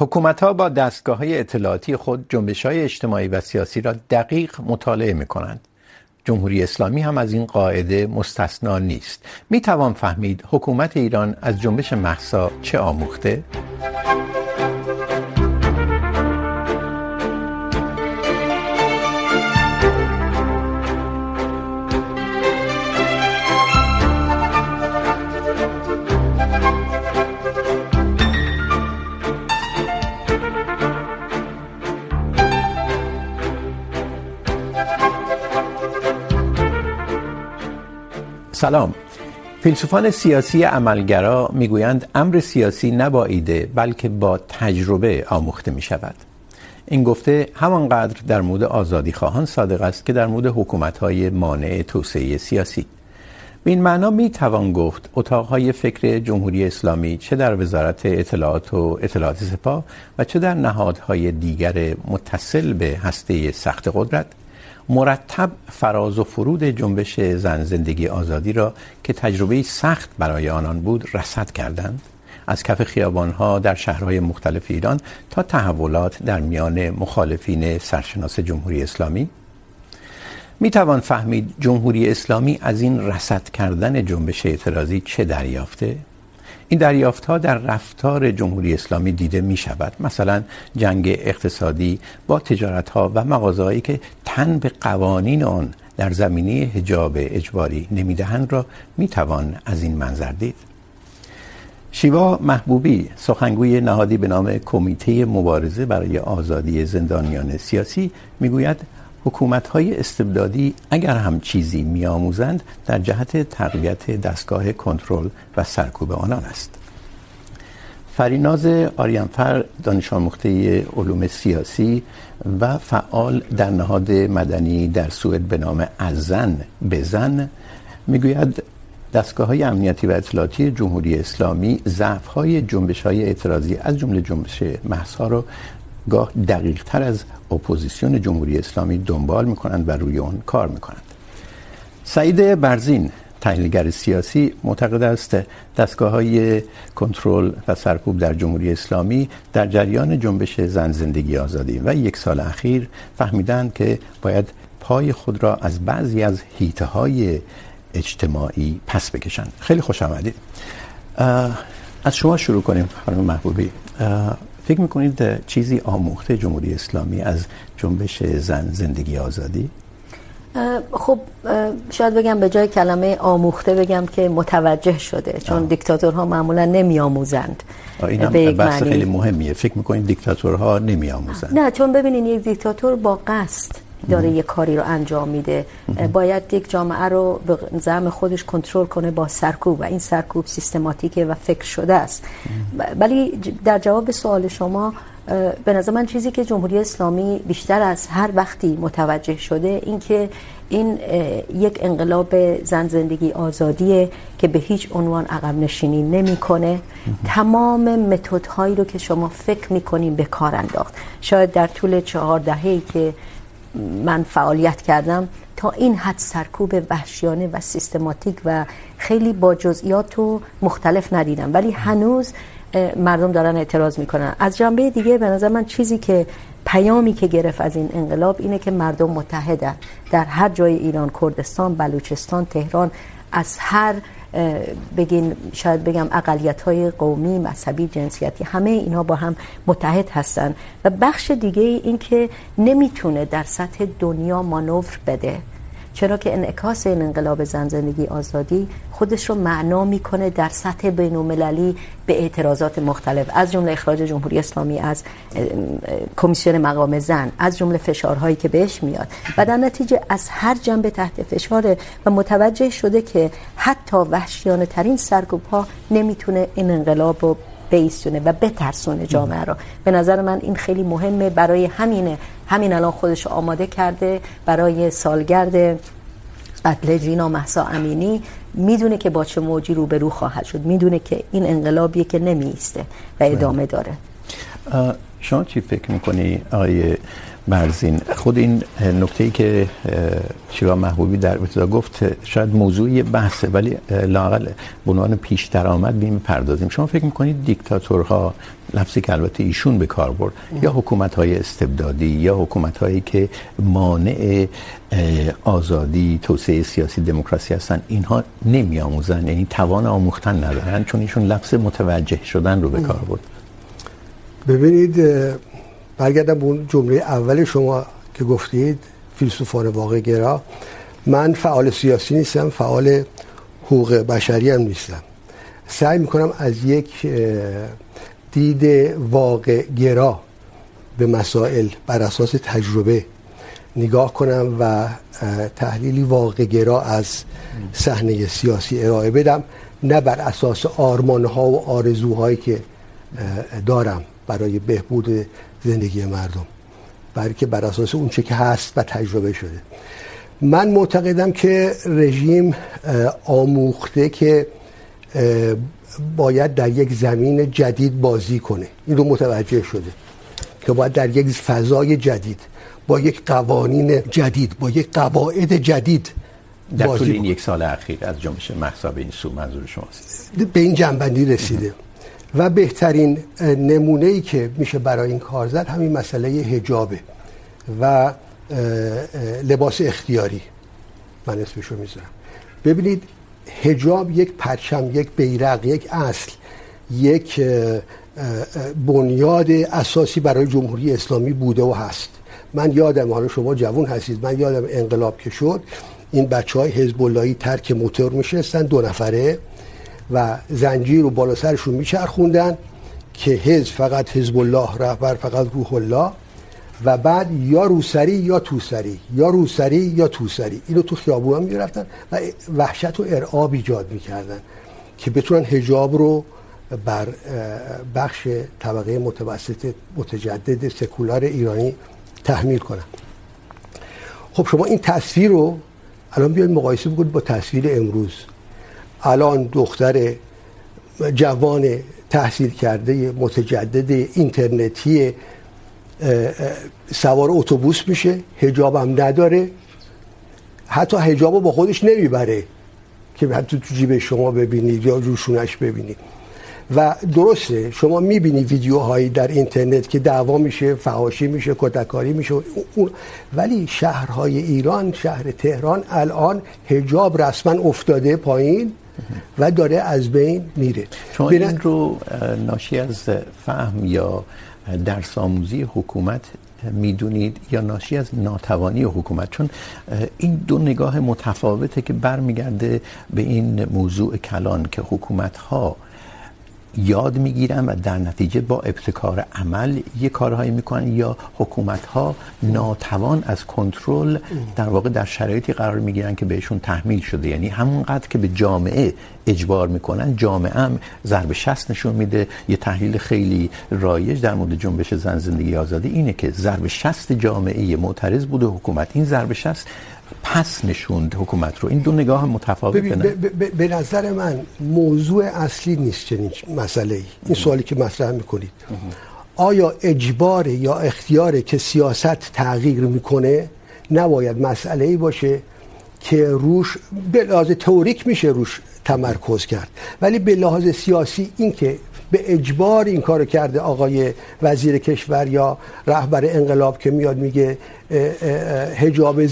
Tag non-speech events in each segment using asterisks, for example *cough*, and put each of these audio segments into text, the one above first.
حکومت ها با دستگاه های اطلاعاتی خود جنبش های اجتماعی و سیاسی را دقیق مطالعه می کنند. جمهوری اسلامی هم از این قاعده مستثنا نیست. می توان فهمید حکومت ایران از جنبش مهسا چه آموخته؟ سلام. فیلسوفان سیاسی عملگرا میگویند امر سیاسی نباییده، بلکه با تجربه آموخته می شود این گفته همانقدر در مورد آزادی خواهان صادق است که در مورد حکومت های مانع توسعه سیاسی. به این معنا می توان گفت اتاقهای فکر جمهوری اسلامی چه در وزارت اطلاعات و اطلاعات سپاه و چه در نهادهای دیگر متصل به هسته سخت قدرت مرتب فراز و فرود جنبش زن زندگی آزادی را که تجربه سخت برای آنان بود رصد کردند. از کف خیابانها در شهرهای مختلف ایران تا تحولات در میان مخالفین سرشناس جمهوری اسلامی. می توان فهمید جمهوری اسلامی از این رصد کردن جنبش اعتراضی چه دریافته؟ این دریافت ها در رفتار جمهوری اسلامی دیده می شود مثلا جنگ اقتصادی با تجارت ها و مغازه‌هایی که تن به قوانین آن در زمینه حجاب اجباری نمیدهند را می توان از این منظر دید. شیوا محبوبی سخنگوی نهادی به نام کمیته مبارزه برای آزادی زندانیان سیاسی میگوید حکومت های استبدادی اگر هم چیزی می آموزند در جهت تقویت دستگاه کنترل و سرکوب آنان است. فریناز آریانفر دانش آموخته علوم سیاسی و فعال در نهاد مدنی در سوئد به نام از زن به زن، میگوید دستگاه های امنیتی و اطلاعاتی جمهوری اسلامی ضعف های جنبش های اعتراضی از جمله جنبش مهسا رو گاه دقیق تر از اپوزیسیون جمهوری اسلامی دنبال میکنند و روی اون کار میکنند. سعید برزین، تحلیلگر سیاسی، معتقد است دستگاه های کنترل و سرکوب در جمهوری اسلامی در جریان جنبش زن زندگی آزادی و یک سال اخیر فهمیدند که باید پای خود را از بعضی از حیطه های اجتماعی پس بکشند. خیلی خوش آمدید. از شما شروع کنیم خانم محبوبی. فکر میکنید چیزی آموخته جمهوری اسلامی از جنبش زن زندگی آزادی؟ خب شاید بگم به جای کلمه آموخته بگم که متوجه شده چون آه. دیکتاتورها معمولا نمی آموزند این هم بحث خیلی مهمیه فکر میکنید دیکتاتورها نمی آموزند نه چون ببینید یک دیکتاتور با قصد داره یه کاری رو انجام میده. باید یک جامعه رو به زعم خودش کنترل کنه با سرکوب و این سرکوب سیستماتیکه و فکر شده است. ولی در جواب سوال شما به نظر من چیزی که جمهوری اسلامی بیشتر از هر وقتی متوجه شده این که این یک انقلاب زن زندگی آزادیه که به هیچ عنوان عقب نشینی نمیکنه. تمام متدهایی رو که شما فکر میکنین به کار انداخت. شاید در طول چهار دهه‌ای که من فعالیت کردم تا این حد سرکوب وحشیانه و سیستماتیک و خیلی با جزئیات و مختلف ندیدم. ولی هنوز مردم دارن اعتراض میکنن. از جنبه دیگه به نظر من چیزی که پیامی که گرفت از این انقلاب اینه که مردم متحدن. در هر جای ایران، کردستان، بلوچستان، تهران، از هر بگین، شاید بگم اقلیت های قومی، مذهبی، جنسیتی، همه اینا با هم متحد هستن. و بخش دیگه این که نمیتونه در سطح دنیا مانور بده. چرا که انعکاس این انقلاب زن زندگی آزادی خودش رو معنا میکنه در سطح بین المللی به اعتراضات مختلف. از جمله اخراج جمهوری اسلامی، از کمیسیون مقام زن، از جمله فشارهایی که بهش میاد. و در نتیجه از هر جنبه تحت فشاره و متوجه شده که حتی وحشیانه ترین سرکوب ها نمیتونه این انقلاب رو بیستونه و بترسونه جامعه رو. به نظر من این خیلی مهمه. برای همینه همین الان خودش آماده کرده برای سالگرد قتل جینا مهسا امینی. میدونه که با چه موجی روبرو خواهد شد. میدونه که این انقلابیه که نمیسته و ادامه داره. شما چی فکر میکنی آقای برزین خود این نکته ای که شیوا محبوبی در ابتدا گفت شاید موضوعی بحثه ولی لااقل به عنوان پیش درآمد بیم پردازیم. شما فکر میکنید دیکتاتورها لفظی که البته ایشون به کار برد. یا حکومت های استبدادی، یا حکومت هایی که مانع آزادی، توسعه سیاسی، دموکراسی هستن، اینها نمی آموزن یعنی توان آموختن ندارن، چون ایشون لفظ متوجه شدن رو به کار برد. ببینید برگردم به اون جمله اول شما که گفتید، فیلسوفان واقع گرا. من فعال سیاسی نیستم، فعال حقوق بشری هم نیستم. سعی میکنم از یک دید واقع گرا به مسائل بر اساس تجربه نگاه کنم و تحلیلی واقع گرا از صحنه سیاسی ارائه بدم، نه بر اساس آرمانها و آرزوهایی که دارم برای بهبود زندگی مردم، بلکه بر اساس اون چه که هست و تجربه شده. من معتقدم که رژیم آموخته که باید در یک زمین جدید بازی کنه. این رو متوجه شده که باید در یک فضای جدید با یک قوانین جدید با یک قواعد جدید در طول این یک سال اخیر از جنبش مهسا به این سو منظور شماست به این جنبندی رسیده. و بهترین نمونه ای که میشه برای این کار زد همین مسئله حجابه و لباس اختیاری. من اسمشو میذارم. ببینید حجاب یک پرچم، یک بیرق، یک اصل، یک بنیاد اساسی برای جمهوری اسلامی بوده و هست. من یادم، حالا شما جوان هستید، من یادم انقلاب که شد، این بچه های حزب اللهی ترک موتور میشستن، دو نفره و زنجیر رو بالا سرشون میچرخوندن که حزب فقط حزب الله، رهبر فقط روح الله. و بعد یا روسری یا توسری، یا روسری یا توسری. اینو تو خیابون هم میرفتن و وحشت و ارعاب ایجاد میکردن که بتونن حجاب رو بر بخش طبقه متوسط، متجدد سکولار ایرانی تحمیل کنن. خب شما این تصویر رو الان بیاید مقایسه بکنید با تصویر امروز. الان دختر جوان تحصیل کرده متجدد اینترنتی سوار اتوبوس میشه حجاب هم نداره. حتی حجاب رو با خودش نمیبره که حتی تو جیب شما ببینید یا روشونش ببینید و درسته شما میبینی ویدیوهایی در اینترنت که دعوا میشه فحاشی میشه کتککاری میشه اون ولی شهرهای ایران شهر تهران الان حجاب رسما افتاده پایین و داره از بین میره. شما این رو ناشی از فهم یا درس آموزی حکومت میدونید یا ناشی از ناتوانی حکومت؟ چون این دو نگاه متفاوته که برمیگرده به این موضوع کلان که حکومت ها یاد میگیرن و در نتیجه با ابتکار عمل یه کارهایی میکنن یا حکومت ها ناتوان از کنترل در واقع در شرایطی قرار میگیرن که بهشون تحمیل شده. یعنی همونقدر که به جامعه اجبار میکنن، جامعه هم ضرب شست نشون میده. یه تحلیل خیلی رایج در مورد جنبش زن زندگی آزادی اینه که ضرب شست جامعه معترض بوده، حکومت این ضرب شست پس نشوند حکومت رو. این دو نگاه متفاوته نه؟ به نظر من موضوع اصلی نیست چنین مسئله ای این سوالی که مطرح میکنید. آیا اجبار یا اختیار که سیاست تغییر میکنه نباید مسئله ای باشه که روش به لحاظ تئوریک میشه روش تمرکز کرد. ولی به لحاظ سیاسی این که به اجبار این کارو کرده آقای وزیر کشور یا رهبر انقلاب که میاد میگه حجاب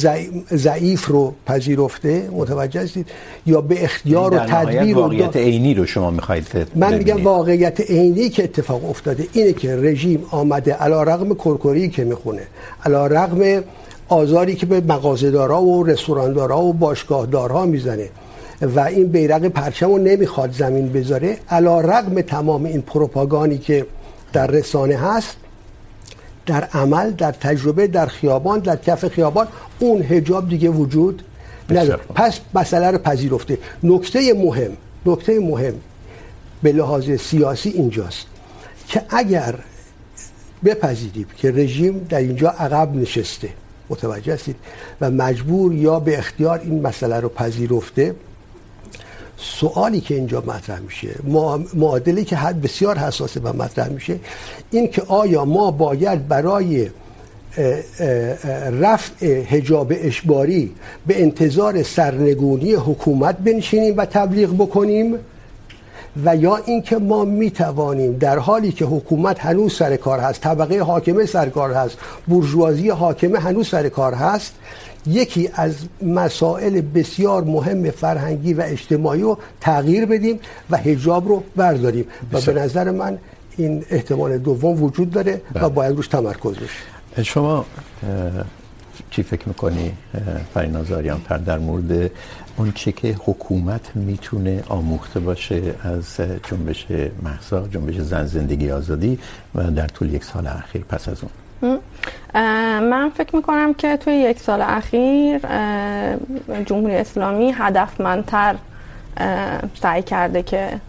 ضعیف رو پذیرفته متوجه هستید؟ یا به اختیار و تدبیر واقعیت عینی رو شما میخواید من میگم واقعیت عینی که اتفاق افتاده اینه که رژیم آمده علی رغم کرکری که میخونه علی رغم آزاری که به مغازه‌دارا و رستوراندارا و باشگاهدارها میزنه. و این بیرق پرچم رو نمیخواد زمین بذاره. علا رقم تمام این پروپاگانی که در رسانه هست در عمل در تجربه در خیابان در کف خیابان اون حجاب دیگه وجود نداره. پس مسئله رو پذیرفته. نکته مهم نکته مهم به لحاظ سیاسی اینجاست که اگر بپذیریم که رژیم در اینجا عقب نشسته متوجه هستید و مجبور یا به اختیار این مسئله رو پذیرفته سوالی که اینجا مطرح میشه معادله که حد بسیار حساسه و مطرح میشه، این که آیا ما باید برای رفع حجاب اجباری به انتظار سرنگونی حکومت بنشینیم و تبلیغ بکنیم؟ و یا اینکه ما میتوانیم در حالی که حکومت هنوز سر کار هست، طبقه حاکمه سر کار هست، بورژوازی حاکمه هنوز سر کار هست یکی از مسائل بسیار مهم فرهنگی و اجتماعی رو تغییر بدیم و حجاب رو برداریم. و به نظر من این احتمال دوم وجود داره و باید روش تمرکز بشه. شما چی فکر میکنی؟ فریناز آریان پر در مورد اون چه که حکومت میتونه آموخته باشه از جنبش مهسا جنبش زن زندگی آزادی و در طول یک سال اخیر پس از اون؟ من فکر میکنم که توی یک سال اخیر جمهوری اسلامی هدفمندتر سعی کرده که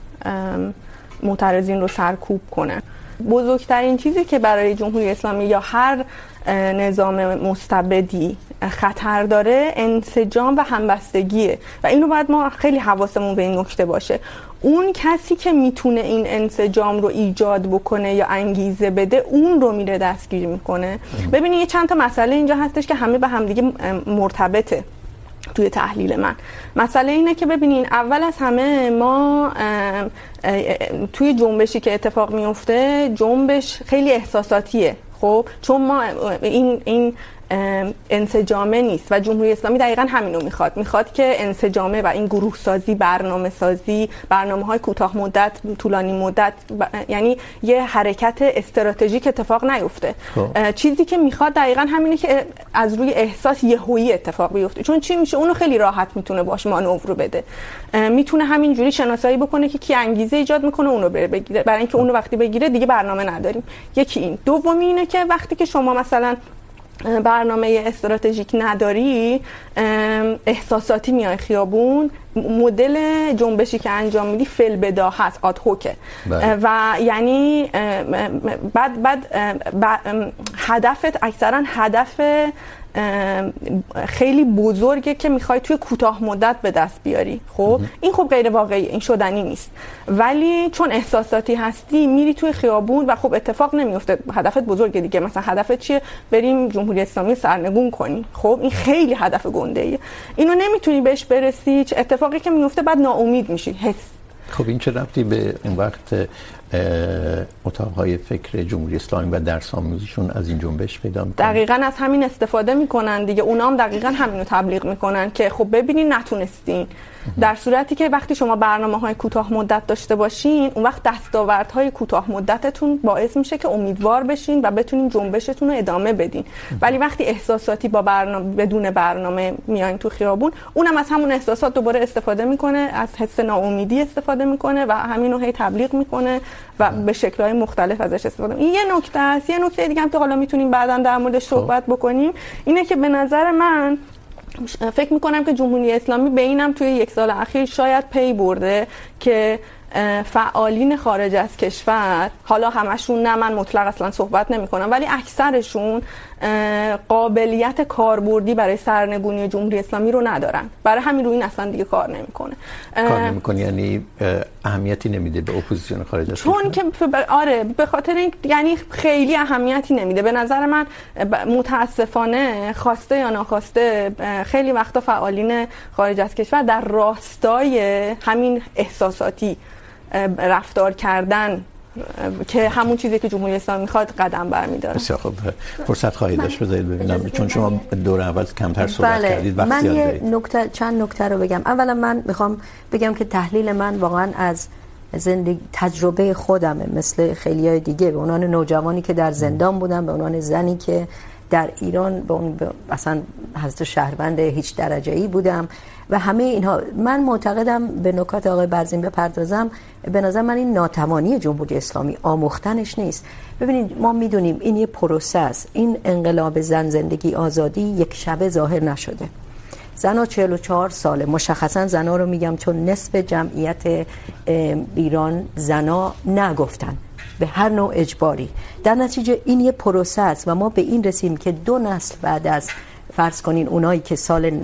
معترضین رو سرکوب کنه. بزرگترین چیزی که برای جمهوری اسلامی یا هر نظام مستبدی خطر داره انسجام و همبستگیه. و اینو باید ما خیلی حواسمون به این نکته باشه. اون کسی که میتونه این انسجام رو ایجاد بکنه یا انگیزه بده اون رو میره دستگیر میکنه. ببینید یه چند تا مسئله اینجا هستش که همه به همدیگه مرتبطه توی تحلیل من. مسئله اینه که ببینین اول از همه ما توی جنبشی که اتفاق میفته جنبش خیلی احساساتیه. خب چون ما این این انسجامه نیست و جمهوری اسلامی دقیقا همینو میخواد. میخواد که انسجامه و این گروه سازی برنامه سازی برنامه های کوتاه مدت طولانی مدت ب... یعنی یه حرکت استراتژیک اتفاق نیفته. چیزی که میخواد دقیقا همینه که از روی احساس یهویی اتفاق بیفته. چون چی میشه؟ اونو خیلی راحت میتونه باش مانور بده. میتونه همین جوری شناسایی بکنه که کی انگیزه ایجاد میکنه اونو بره بگیره. برای اینکه اونو وقتی بگیره دیگه برنامه نداریم. یکی این. دومی اینه که وقتی که شما مثلا برنامه استراتژیک نداری احساساتی میای خیابون مدل جنبشی که انجام میدی فل بدا هست آد هوکه و یعنی بعد بعد هدفت اکثرا هدف خیلی بزرگه که میخوای توی کوتاه مدت به دست بیاری. خب؟ این خب غیر واقعی این شدنی نیست. ولی چون احساساتی هستی میری توی خیابون و خب اتفاق نمیفته. هدفت بزرگه دیگه. مثلا هدفت چیه؟ بریم جمهوری اسلامی سرنگون کنی خب؟ این خیلی هدف گنده ایه اینو نمیتونی بهش برسی اتفاقی که میفته بعد ناامید میشی. حس. خب این چه ربطی به این وقت اتاقهای فکر جمهوری اسلامی و درس آموزیشون از این جنبش پیدا میکنن دقیقا از همین استفاده میکنن دیگه. اونا هم دقیقا همینو تبلیغ میکنن که خب ببینین نتونستین. در صورتی که وقتی شما برنامه های کوتاه مدت داشته باشین اون وقت دستاوردهای کوتاه مدتتون باعث میشه که امیدوار بشین و بتونین جنبشتون رو ادامه بدین. ولی وقتی احساساتی با برنامه بدون برنامه میاین تو خیابون اونم از همون احساسات دوباره استفاده میکنه از حس ناامیدی استفاده میکنه و همین رو هی تبلیغ میکنه و به شکل‌های مختلف ازش استفاده میکنه. این یه نکته است. یه نکته دیگه هم که حالا میتونیم بعدا در موردش صحبت بکنیم اینه که به نظر من فکر میکنم که جمهوری اسلامی به اینم توی یک سال اخیر شاید پی برده که فعالین خارج از کشور، حالا همشون نه، من مطلق اصلا صحبت نمی کنم ولی اکثرشون قابلیت کاربردی برای سرنگونی جمهوری اسلامی رو ندارن. برای همین رو این اصلا دیگه کار نمیکنه. کار نمیکنه یعنی اهمیتی نمیده به اپوزیسیون خارج از چون که آره به خاطر این یعنی خیلی اهمیتی نمیده. به نظر من متاسفانه خواسته یا ناخواسته خیلی وقتا فعالین خارج از کشور در راستای همین احساساتی رفتار کردن که همون چیزی که جمهوری اسلامی میخواد قدم برمیداره. بسیار خوب. فرصت خواهید داشت بذارید ببینم. چون شما دور اول کمتر صحبت بله. کردید وقت من یه نکته چند نکته رو بگم. اولا من میخوام بگم که تحلیل من واقعا از زندگی تجربه خودمه مثل خیلی های دیگه. به عنوان نوجوانی که در زندان بودم به عنوان زنی که در ایران به اون مثلا حضرت شهروند هیچ درجه ای بودم و همه اینها. من معتقدم به نکات آقای برزین بپردازم. به نظر من این ناتوانی جمهوری اسلامی آموختنش نیست. ببینید، ما میدونیم این یه پروسه است این انقلاب زن زندگی آزادی یک شبه ظاهر نشده. زنا 44 ساله. مشخصا زنا رو میگم چون نصف جمعیت ایران زنا نگفتن. به هر نوع اجباری. در نتیجه این یه پروسه است و ما به این رسیم که دو نسل بعد از فرض کنین اونایی که سال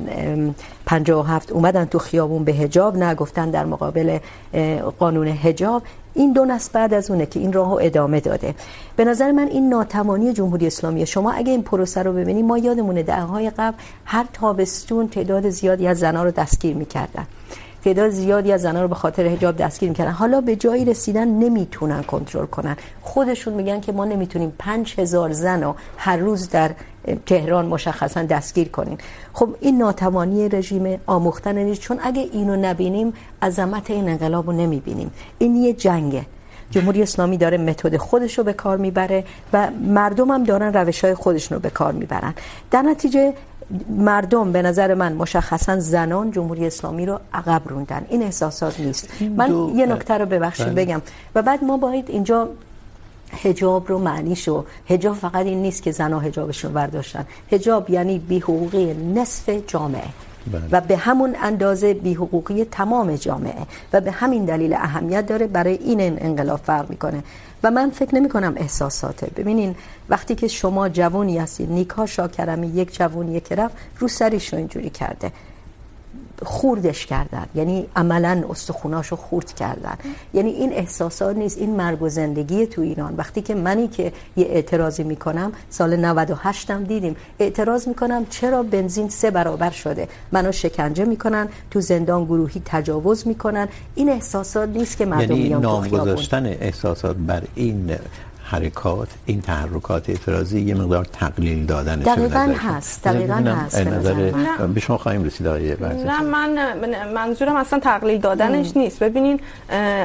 57 اومدن تو خیابون به حجاب، نگفتن در مقابل قانون حجاب، این دو نسل بعد از اونه که این راهو ادامه داده. به نظر من این ناتوانی جمهوری اسلامی، شما اگه این پروسه رو ببینید ما یادمونه دههای قبل هر تابستون تعداد زیادی از زنها رو دستگیر میکردن. تعداد زیادی از زنان رو به خاطر حجاب دستگیر میکردن. حالا به جایی رسیدن نمیتونن کنترل کنن. خودشون میگن که ما نمیتونیم پنج هزار زن رو هر روز در تهران مشخصا دستگیر کنیم. خب این ناتوانی رژیم آموختن نیست. چون اگه اینو نبینیم، عظمت این انقلاب رو نمیبینیم. این یه جنگه. جمهوری اسلامی داره متد خودش رو به کار میبره و مردم هم دارن روش های خودشون رو به کار میبرن. در نتیجه مردم به نظر من مشخصا زنان جمهوری اسلامی رو عقب روندن. این احساسات نیست. من یه نکته رو ببخشید بگم. و بعد ما باید اینجا حجاب رو معنی شو. حجاب فقط این نیست که زنها حجابشون برداشتن. حجاب یعنی بی حقوقی نصف جامعه. بله. و به همون اندازه بی حقوقی تمام جامعه. و به همین دلیل اهمیت داره برای این انقلاب فرق میکنه. و من فکر نمی کنم احساساته. ببینین، وقتی که شما جوونی هستید، نیکا شاکرمی یک جوونی که رفت، رو سرش رو اینجوری کرده. خوردش کردن. یعنی عملا استخوناشو خورد کردن. یعنی این احساسات نیست. این مرگ و زندگی تو ایران. وقتی که منی که یه اعتراضی میکنم سال 98 هم دیدیم. اعتراض میکنم چرا بنزین سه برابر شده؟ منو شکنجه میکنن تو زندان گروهی تجاوز میکنن. این احساسات نیست که مردم یعنی نام گذاشتن احساسات بر این حرکات این تحرکات اعتراضی یه مقدار تقلیل دادن دقیقاً هست دقیقاً هست نظر به شما خواهیم رسید آقای نه من منظورم اصلا تقلیل دادنش ام. نیست. ببینین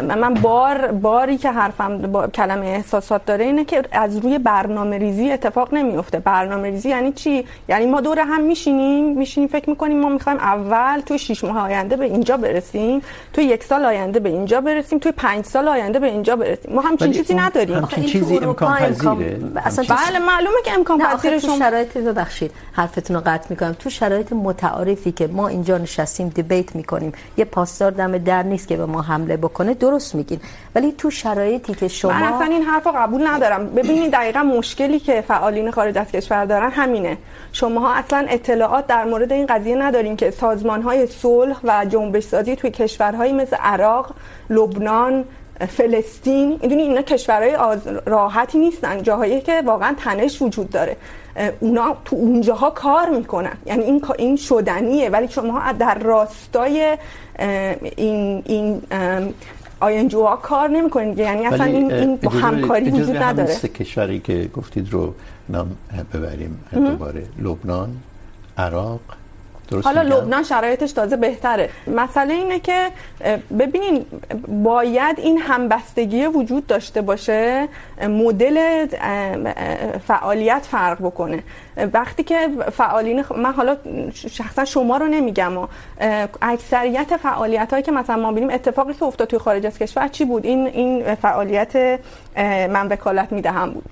من بار باری که حرفم با کلمه احساسات داره اینه که از روی برنامه ریزی اتفاق نمیفته برنامه ریزی یعنی چی؟ یعنی ما دور هم میشینیم میشینیم فکر میکنیم ما میخوایم اول توی 6 ماه آینده به اینجا برسیم توی یک سال آینده به اینجا برسیم توی 5 سال آینده به اینجا برسیم. ما همچین چیزی نداریم. چیزی امکان پذیره؟ اصلا بله معلومه که امکان پذیره شما شرایط ببخشید حرفتون رو قطع میکنم. تو شرایط متعارفی که ما اینجا نشستیم دیبیت میکنیم یه پاسدار دم در نیست که به ما حمله بکنه درست میگین. ولی تو شرایطی که شما من اصلا این حرفو قبول ندارم. ببینید دقیقا مشکلی که فعالین خارج از کشور دارن همینه. شماها اصلا اطلاعات در مورد این قضیه ندارین که سازمان های صلح و جنبش سازی توی کشورهایی مثل عراق، لبنان، فلسطین میدونی اینا کشورهای راحتی نیستن جاهایی که واقعا تنش وجود داره. اونا تو اونجاها کار میکنن. یعنی این این شدنیه. ولی شما در راستای این این آینجو ها کار نمیکنید. یعنی اصلا این این با همکاری وجود نداره. سه کشوری که گفتید رو نام ببریم. دوباره لبنان عراق حالا لبنان شرایطش تازه بهتره. مسئله اینه که ببینین باید این همبستگی وجود داشته باشه مدل فعالیت فرق بکنه. وقتی که فعالین من حالا شخصا شما رو نمیگم و اکثریت فعالیت هایی که مثلا ما ببینیم اتفاقی که افتاد توی خارج از کشور چی بود؟ این این فعالیت من وکالت میدهم بود.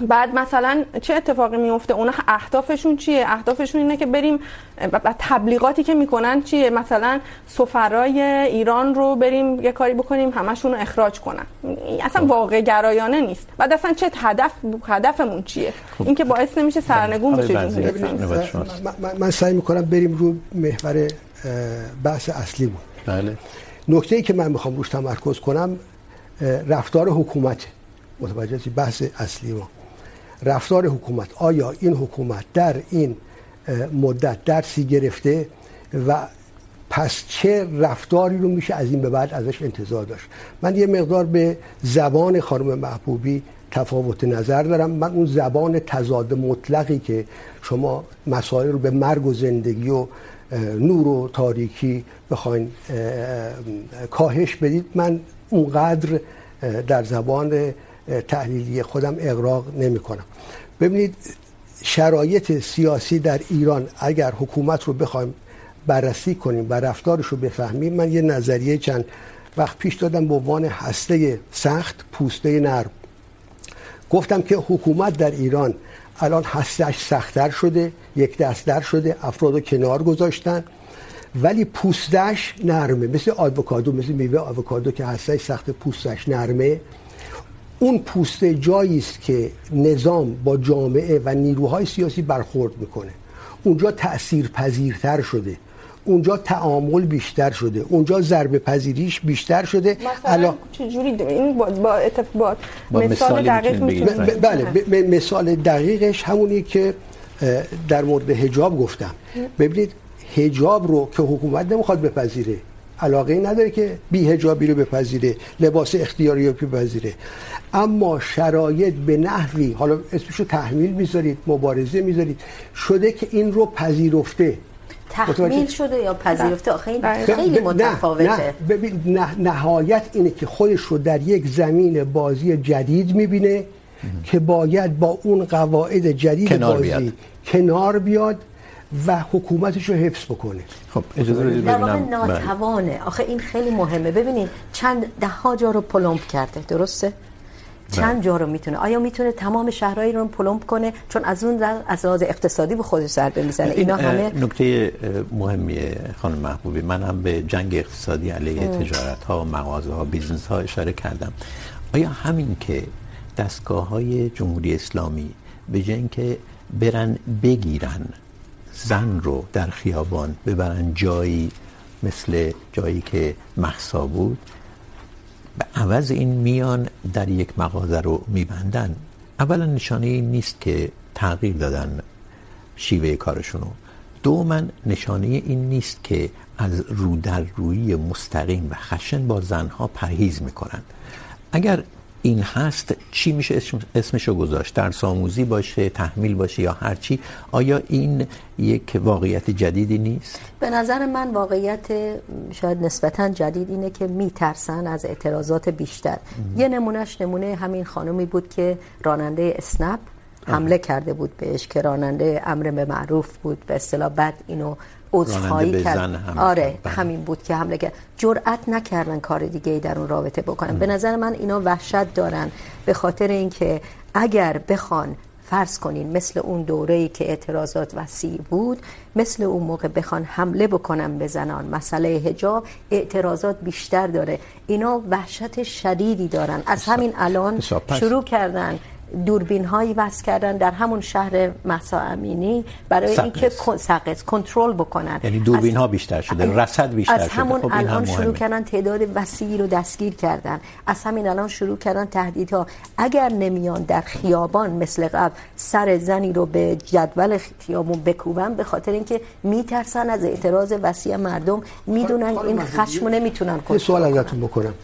بعد مثلا چه اتفاقی میفته؟ اونا اهدافشون چیه؟ اهدافشون اینه که بریم و تبلیغاتی که میکنن چیه؟ مثلا سفرای ایران رو بریم یه کاری بکنیم همشون رو اخراج کنن. اصلا واقع گرایانه نیست. بعد اصلا چه هدف هدفمون چیه؟ این که باعث نمیشه سرنگون بشه من, من سعی میکنم بریم رو محور بحث اصلی بود. بله. نکته ای که من میخوام روش تمرکز کنم رفتار حکومت متوجه بحث اصلی ما. رفتار حکومت. آیا این حکومت در این مدت درسی گرفته و پس چه رفتاری رو میشه از این به بعد ازش انتظار داشت؟ من یه مقدار به زبان خانم محبوبی تفاوت نظر دارم. من اون زبان تضاد مطلقی که شما مسائل رو به مرگ و زندگی و نور و تاریکی بخواین کاهش بدید، من اونقدر در زبان تحلیلی خودم اغراق نمی کنم. ببینید، شرایط سیاسی در ایران اگر حکومت رو بخوایم بررسی کنیم و رفتارش رو بفهمیم، من یه نظریه چند وقت پیش دادم به عنوان هسته سخت، پوسته نرم. گفتم که حکومت در ایران الان هستش سختتر شده، یک دستر شده، افراد رو کنار گذاشتن، ولی پوستش نرمه. مثل آووکادو، مثل میوه آووکادو که هستش، سخت پوستش نرمه. اون پوست جایی است که نظام با جامعه و نیروهای سیاسی برخورد میکنه. اونجا تأثیر پذیرتر شده. اونجا تعامل بیشتر شده. اونجا ضربه پذیریش بیشتر شده. مثلا چجوری این با, با اتفاق مثال دقیق بله مثال دقیقش همونی که در مورد حجاب گفتم. ببینید حجاب رو که حکومت نمیخواد بپذیره علاقه نداره که بی حجابی رو بپذیره لباس اختیاری رو بپذیره. اما شرایط به نحوی حالا اسمش رو تحمیل میذارید مبارزه میذارید شده که این رو پذیرفته. تحمیل شده یا پذیرفته؟ آخه این خیلی متفاوته نه ببین نه نهایت اینه که خودش رو در یک زمین بازی جدید میبینه که باید با اون قواعد جدید کنار بازی بیاد. کنار بیاد و حکومتش رو حفظ بکنه. خب اجازه بدید در واقع ببینم. بله. ناتوانه. آخه این خیلی مهمه. ببینید چند ده ها جا رو پلمپ کرده درسته؟ چند جا رو میتونه. آیا میتونه تمام شهرهایی رو پلمپ کنه؟ چون از اون در از لحاظ اقتصادی به خودش ضربه میزنه اینا این همه نکته مهمیه خانم محبوبی. من هم به جنگ اقتصادی علیه تجارت ها مغازه ها بیزنس ها اشاره کردم. آیا همین که دستگاه های جمهوری اسلامی به جای اینکه برن بگیرن زن رو در خیابان ببرن جایی مثل جایی که محسا بود. به عوض این میان در یک مغازه رو میبندن. اولا نشانه این نیست که تغییر دادن شیوه کارشونو دوما نشانه این نیست که از رو در روی مستقیم و خشن با زنها پرهیز میکنن. اگر این هست چی میشه اسم اسمشو گذاشت؟ درس آموزی باشه تحمیل باشه یا هر چی؟ آیا این یک واقعیت جدیدی نیست؟ به نظر من واقعیت شاید نسبتا جدید اینه که میترسن از اعتراضات بیشتر. یه نمونهش نمونه همین خانمی بود که راننده اسنپ حمله کرده بود بهش که راننده امر به معروف بود به اصطلاح بعد اینو عذرخواهی کرد. حمله آره. بله. همین بود که حمله کرد. جرأت نکردن کار دیگه ای در اون رابطه بکنن. به نظر من اینا وحشت دارن. به خاطر اینکه اگر بخوان فرض کنین مثل اون دوره‌ای که اعتراضات وسیع بود مثل اون موقع بخوان حمله بکنن به زنان. مسئله حجاب اعتراضات بیشتر داره. اینا وحشت شدیدی دارن. از همین الان. شروع کردن. دوربین هایی وصل کردن در همون شهر مهسا امینی برای سقز. اینکه کن- سقز کنترل بکنن. یعنی دوربین از- ها بیشتر شده رصد بیشتر از شده. همون خب این هم الان شروع کردن تعداد وسیعی رو دستگیر کردن. از همین الان شروع کردن تهدیدها. اگر نمیان در خیابان مثل قبل سر زنی رو به جدول خیابون بکوبن به خاطر اینکه میترسن از اعتراض وسیع مردم میدونن این خشم رو نمیتونن یه سوال کنترل ازتون بکنم.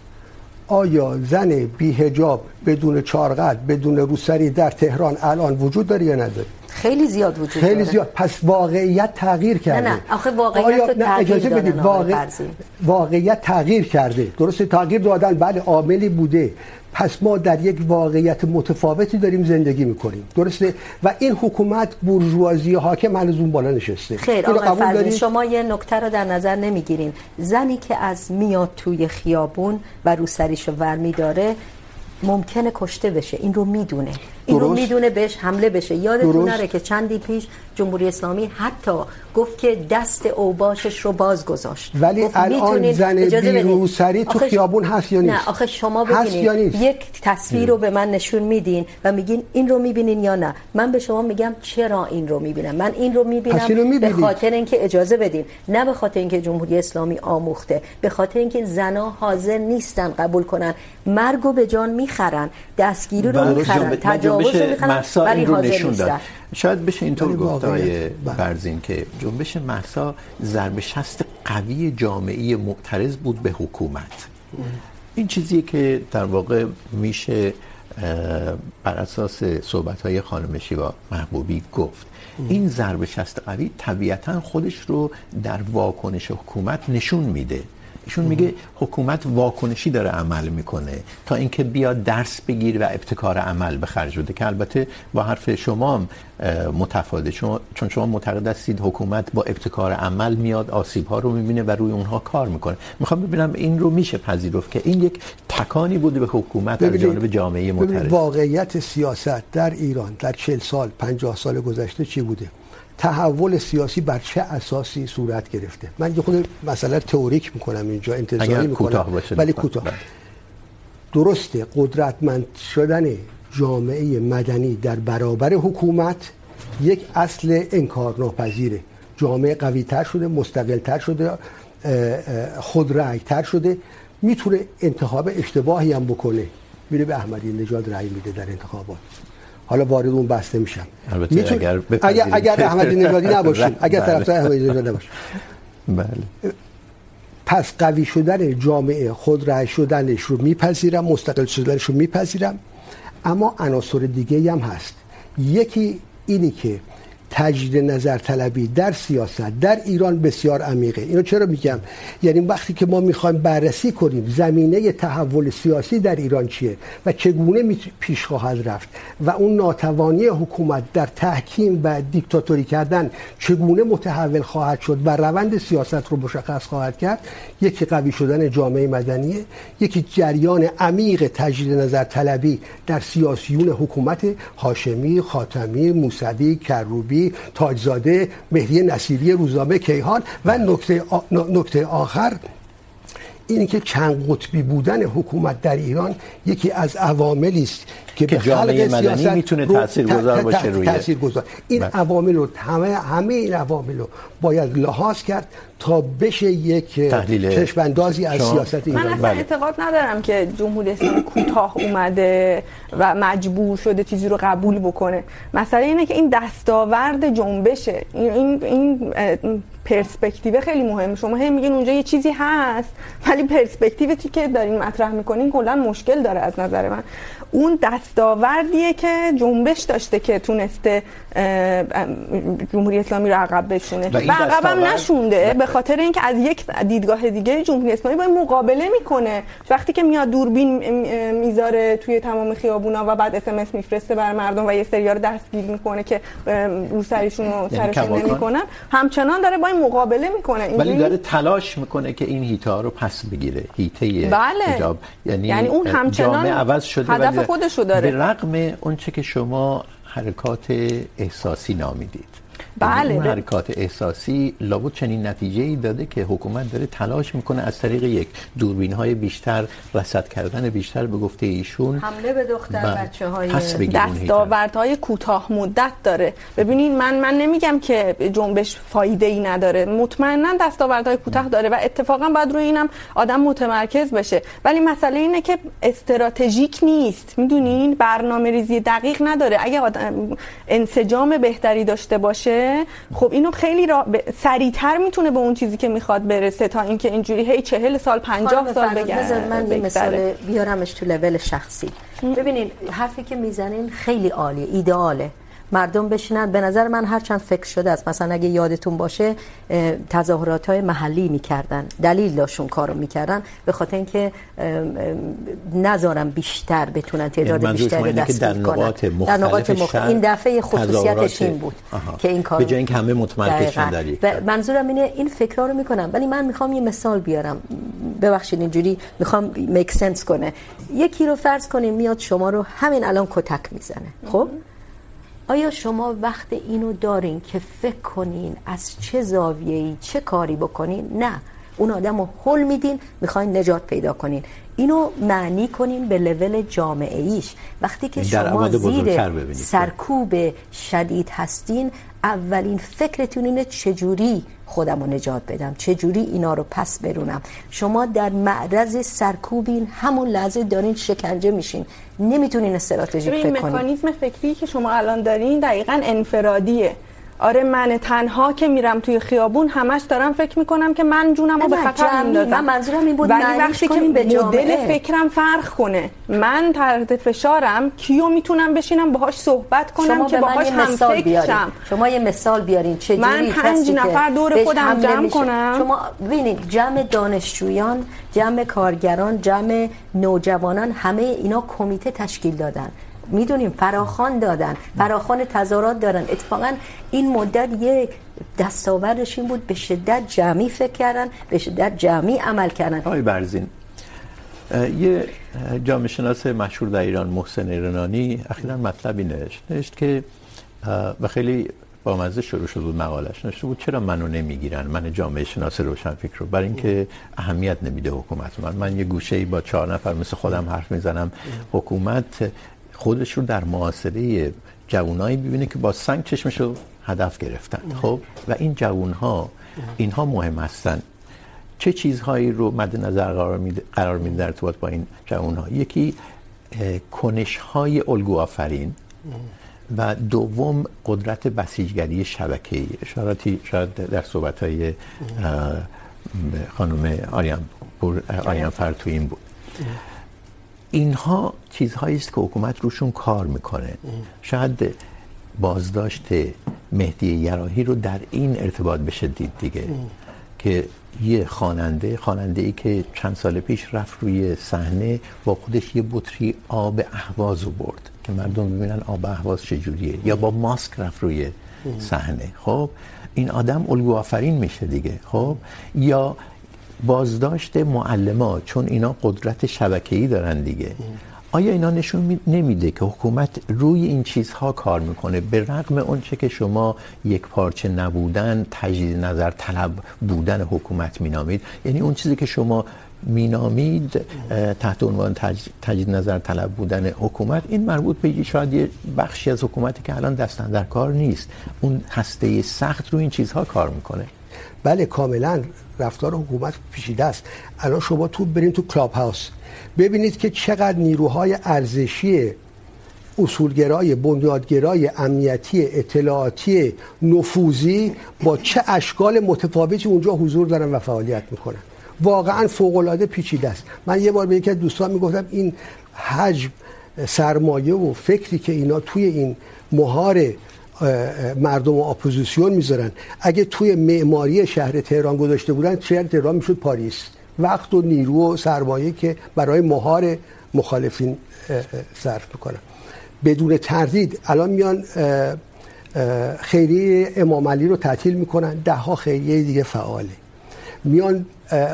آیا زن بی حجاب بدون چارقد بدون روسری در تهران الان وجود داره یا نداره؟ خیلی زیاد وجود خیلی داره. زیاد. پس واقعیت تغییر کرده نه، نه، آخه واقعیت آیا- نه، تغییر اجازه بدید. واقع... واقعیت تغییر کرده. درسته تغییر دادن. بله عاملی بوده. پس ما در یک واقعیت متفاوتی داریم زندگی میکنیم. درسته؟ و این حکومت بورژوازی حاکم هنوز اون بالا نشسته. خیر قبول دارید؟ شما یه نکته رو در نظر نمیگیرین. زنی که از میاد توی خیابون و روسریشو ور میداره ممکنه کشته بشه. این رو میدونه. این رو درست. میدونه بهش حمله بشه یادتون. نره که چندی پیش جمهوری اسلامی حتی گفت که دست اوباشش رو باز گذاشت ولی الان زن. بیروسری تو خیابون هست یا نیست؟ نه آخه شما ببینید؟ یک تصویر رو به من نشون میدین و میگین این رو میبینین یا نه من به شما میگم چرا این رو میبینم من این رو اینو میبینم به. خاطر اینکه اجازه بدین نه به خاطر اینکه جمهوری اسلامی آموخته به خاطر اینکه زنا حاضر نیستن قبول کنن مرگ رو به جان میخرن دستگیری رو میخرن رو جنبش ولی این رو نشون داد. شاید بشه اینطور گفت آقای بله. فرزین که جنبش مهسا ضرب شست قوی جامعه معترض بود به حکومت. این چیزیه که در واقع میشه بر اساس صحبت های خانم شیوا محبوبی گفت. این ضرب شست قوی طبیعتا خودش رو در واکنش حکومت نشون میده. ایشون میگه حکومت واکنشی داره عمل میکنه. تا اینکه بیاد درس بگیره و ابتکار عمل به خرج بده که البته با حرف شما هم متفاوته. شما چون شما معتقد هستید حکومت با ابتکار عمل میاد آسیب ها رو میبینه و روی اونها کار میکنه. میخوام ببینم این رو میشه پذیرفت که این یک تکانی بوده به حکومت از جانب جامعه معترض واقعیت سیاست در ایران در 40 سال 50 سال گذشته چی بوده؟ تحول سیاسی بر چه اساسی صورت گرفته؟ من یه خود مسئله تئوریک میکنم اینجا انتظاری میکنم. ولی. کوتاه. درسته قدرتمند شدن جامعه مدنی در برابر حکومت یک اصل انکارناپذیره. جامعه قوی تر شده مستقل تر شده خودرأی تر شده. میتونه انتخاب اشتباهی هم بکنه. میره به احمدی نژاد رأی میده در انتخابات. حالا وارد اون بحث نمیشم. البته میتونه- اگر اگر *laughs* بپذیریم اگر که- احمدی نژادی نباشیم اگر. طرفدار احمدی نژاد نباشیم بله. پس قوی شدن جامعه خود رای شدنش رو میپذیرم مستقل شدنش رو میپذیرم. اما عناصر دیگه هم هست. یکی اینی که تجدید نظر طلبی در سیاست، در ایران بسیار عمیقه. اینو چرا میگم؟ یعنی وقتی که ما میخوایم بررسی کنیم زمینه تحول سیاسی در ایران چیه و چگونه پیش خواهد رفت و اون ناتوانی حکومت در تحکیم و دیکتاتوری کردن چگونه متحول خواهد شد و روند سیاست رو مشخص خواهد کرد، یکی قوی شدن جامعه مدنیه، یکی جریان عمیق تجدید نظر طلبی در سیاسیون حکومت هاشمی، خاتمی، موسوی، کروبی تاجزاده مهدی نصیری روزنامه کیهان و نکته نکته آخر اینی که چند قطبی بودن حکومت در ایران یکی از عواملی است که به جامعه مدنی میتونه تاثیرگذار باشه روی تاثیرگذار این عوامل رو همه همه این عوامل رو باید لحاظ کرد تا بشه یک چشم اندازی از سیاست ایران. من اصلا اعتقاد ندارم که جمهوری اسلامی کوتاه اومده و مجبور شده چیزی رو قبول بکنه. مسئله اینه که این دستاورد جنبشه. این این پرسپکتیو خیلی مهمه. شما هی میگین اونجا یه چیزی هست ولی پرسپکتیوی که دارین مطرح میکنین کلا مشکل داره از نظر من. اون دستاوردیه که جنبش داشته که تونسته جمهوری اسلامی رو عقب بشونه و عقب هم نشونده به خاطر اینکه از یک دیدگاه دیگه جمهوری اسلامی با مقابله میکنه. وقتی که میاد دوربین میذاره توی تمام خیابونا و بعد اس ام اس میفرسته بر مردم و یه سریار دستگیر میکنه که رو سرشون رو سرشون نمیکنن. همچنان داره با این مقابله میکنه. ولی داره تلاش میکنه که این هیتا رو پس بگیره. هیته بله. حجاب. یعنی, یعنی اون همچنان عوض شده هدف خودشو داره. به رغم اون چه که شما حرکات احساسی نامیدید. بله اون حرکات احساسی لابد چنین نتیجه ای داده که حکومت داره تلاش میکنه از طریق یک دوربین های بیشتر رصد کردن بیشتر به گفته ایشون حمله به دختر بچه های دستاورد های کوتاه مدت داره. ببینید من من نمیگم که جنبش فایده ای نداره. مطمئنا دستاورد های کوتاه داره و اتفاقا بعد روی اینم آدم متمرکز بشه. ولی مسئله اینه که استراتژیک نیست. میدونین؟ برنامه ریزی دقیق نداره. اگه آدم انسجام بهتری داشته باشه خب اینو خیلی را ب... سریعتر میتونه به اون چیزی که میخواد برسه تا اینکه اینجوری هی چهل سال پنجاه سال بگرده من یه مثال بیارمش تو لول شخصی. ببینین حرفی که میزنین خیلی عالیه ایدئاله. مردم بشینن. به نظر من هر چند فکر شده است. مثلا اگه یادتون باشه تظاهرات های محلی میکردن. دلیل داشون کارو میکردن. به خاطر اینکه نذارم بیشتر بتونن تعداد بیشتری دستگیر کنن. در نقاط مختلف. این دفعه خصوصیتش این بود آها. که این کار به جای اینکه همه متمرکز شدن در یک منظورم اینه این فکرا رو میکنم. ولی من میخوام یه مثال بیارم. ببخشید اینجوری میخوام میک سنس کنه. یکی رو فرض کنیم میاد شما رو همین الان کتک میزنه. خب؟ آیا شما وقت اینو دارین که فکر کنین از چه زاویه‌ای چه کاری بکنین؟ نه. اون آدم رو حل میدین میخواین نجات پیدا کنین. اینو معنی کنین به لول جامعه ایش وقتی که شما زیر سرکوب شدید هستین اولین فکرتون اینه چجوری خودم رو نجات بدم؟ چجوری اینا رو پس برونم؟ شما در معرض سرکوبین همون لحظه دارین شکنجه میشین. نمیتونین استراتژیک فکر کنین. مکانیزم فکری که شما الان دارین دقیقا انفرادیه. آره من تنها که میرم توی خیابون همش دارم فکر میکنم که من جونم رو به خطر میندازم من منظورم این بود ولی وقتی که مدل فکرم فرق کنه من تحت فشارم کیو میتونم بشینم باهاش صحبت کنم که باهاش هم فکر شم. شما یه مثال بیارین. چجوری من پنج نفر دور خودم جمع کنم؟ شما ببینید جمع دانشجویان جمع کارگران جمع نوجوانان همه اینا کمیته تشکیل دادن. میدونیم فراخوان دادن فراخوان تظاهرات دارن اتفاقا این مدت یه دستاوردش این بود به شدت جمعی فکر کردن به شدت جمعی عمل کردن. آقای برزین یه جامعه شناس مشهور در ایران محسن رنانی اخیرا مطلبی نوشت. نوشت که و خیلی با مزه شروع شد بود مقالش نوشته بود چرا منو نمیگیرن؟ من جامعه شناس روشن فکر رو. برای اینکه اهمیت نمیده حکومت من. من یه گوشه ای با چهار نفر مثل خودم حرف میزنم. حکومت خودش رو در معاصره جوانایی ببینه که با سنگ چشمش رو هدف گرفتن. خب؟ و این جوانها اینها مهم هستن. چه چیزهایی رو مد نظر قرار میده قرار میده در ارتباط با این جوانها یکی کنش های الگو آفرین و دوم قدرت بسیجگری شبکه‌ای. اشاراتی شاید در صحبت های خانم آریان پور آریان فر تو این بود اینها چیزهایی است که حکومت روشون کار میکنه. شاید بازداشت مهدی یراحی رو در این ارتباط بشه دید دیگه ام. که یه خواننده خواننده ای که چند سال پیش رفت روی صحنه، با خودش یه بطری آب اهواز برد که مردم ببینن آب اهواز چجوریه. یا با ماسک رفت روی صحنه. خب، این آدم الگو آفرین میشه دیگه. خب، یا بازداشت معلمات چون اینا قدرت شبکه‌ای دارن دیگه. آیا اینا نشون نمیده که حکومت روی این چیزها کار میکنه؟ به رغم اونچه که شما یک پارچه نبودن، تجدید نظر طلب بودن حکومت مینامید. یعنی اون چیزی که شما مینامید تحت عنوان تجدید نظر طلب بودن حکومت، این مربوط به شاید یه بخشی از حکومتی که الان دستن در کار نیست. اون هسته سخت روی این چیزها کار میکنه. بله، کاملا. رفتار حکومت پیچیده است. الان شما تو برین تو کلاب هاوس ببینید که چقدر نیروهای ارزشی اصولگرای، بنیادگرای، امنیتی، اطلاعاتی، نفوذی با چه اشکال متفاوتی اونجا حضور دارن و فعالیت میکنن. واقعا فوق العاده پیچیده است. من یه بار به یکی از دوستان میگفتم، این حجم، سرمایه و فکری که اینا توی این مهار مردم و اپوزیسیون میذارن. اگه توی معماری شهر تهران گذاشته بودن، شهر تهران میشد پاریس. وقت و نیرو و سرمایه که برای مهار مخالفین صرف میکنن. بدون تردید الان میان خیریه امام علی رو تعطیل میکنن. ده ها خیریه دیگه فعاله. میان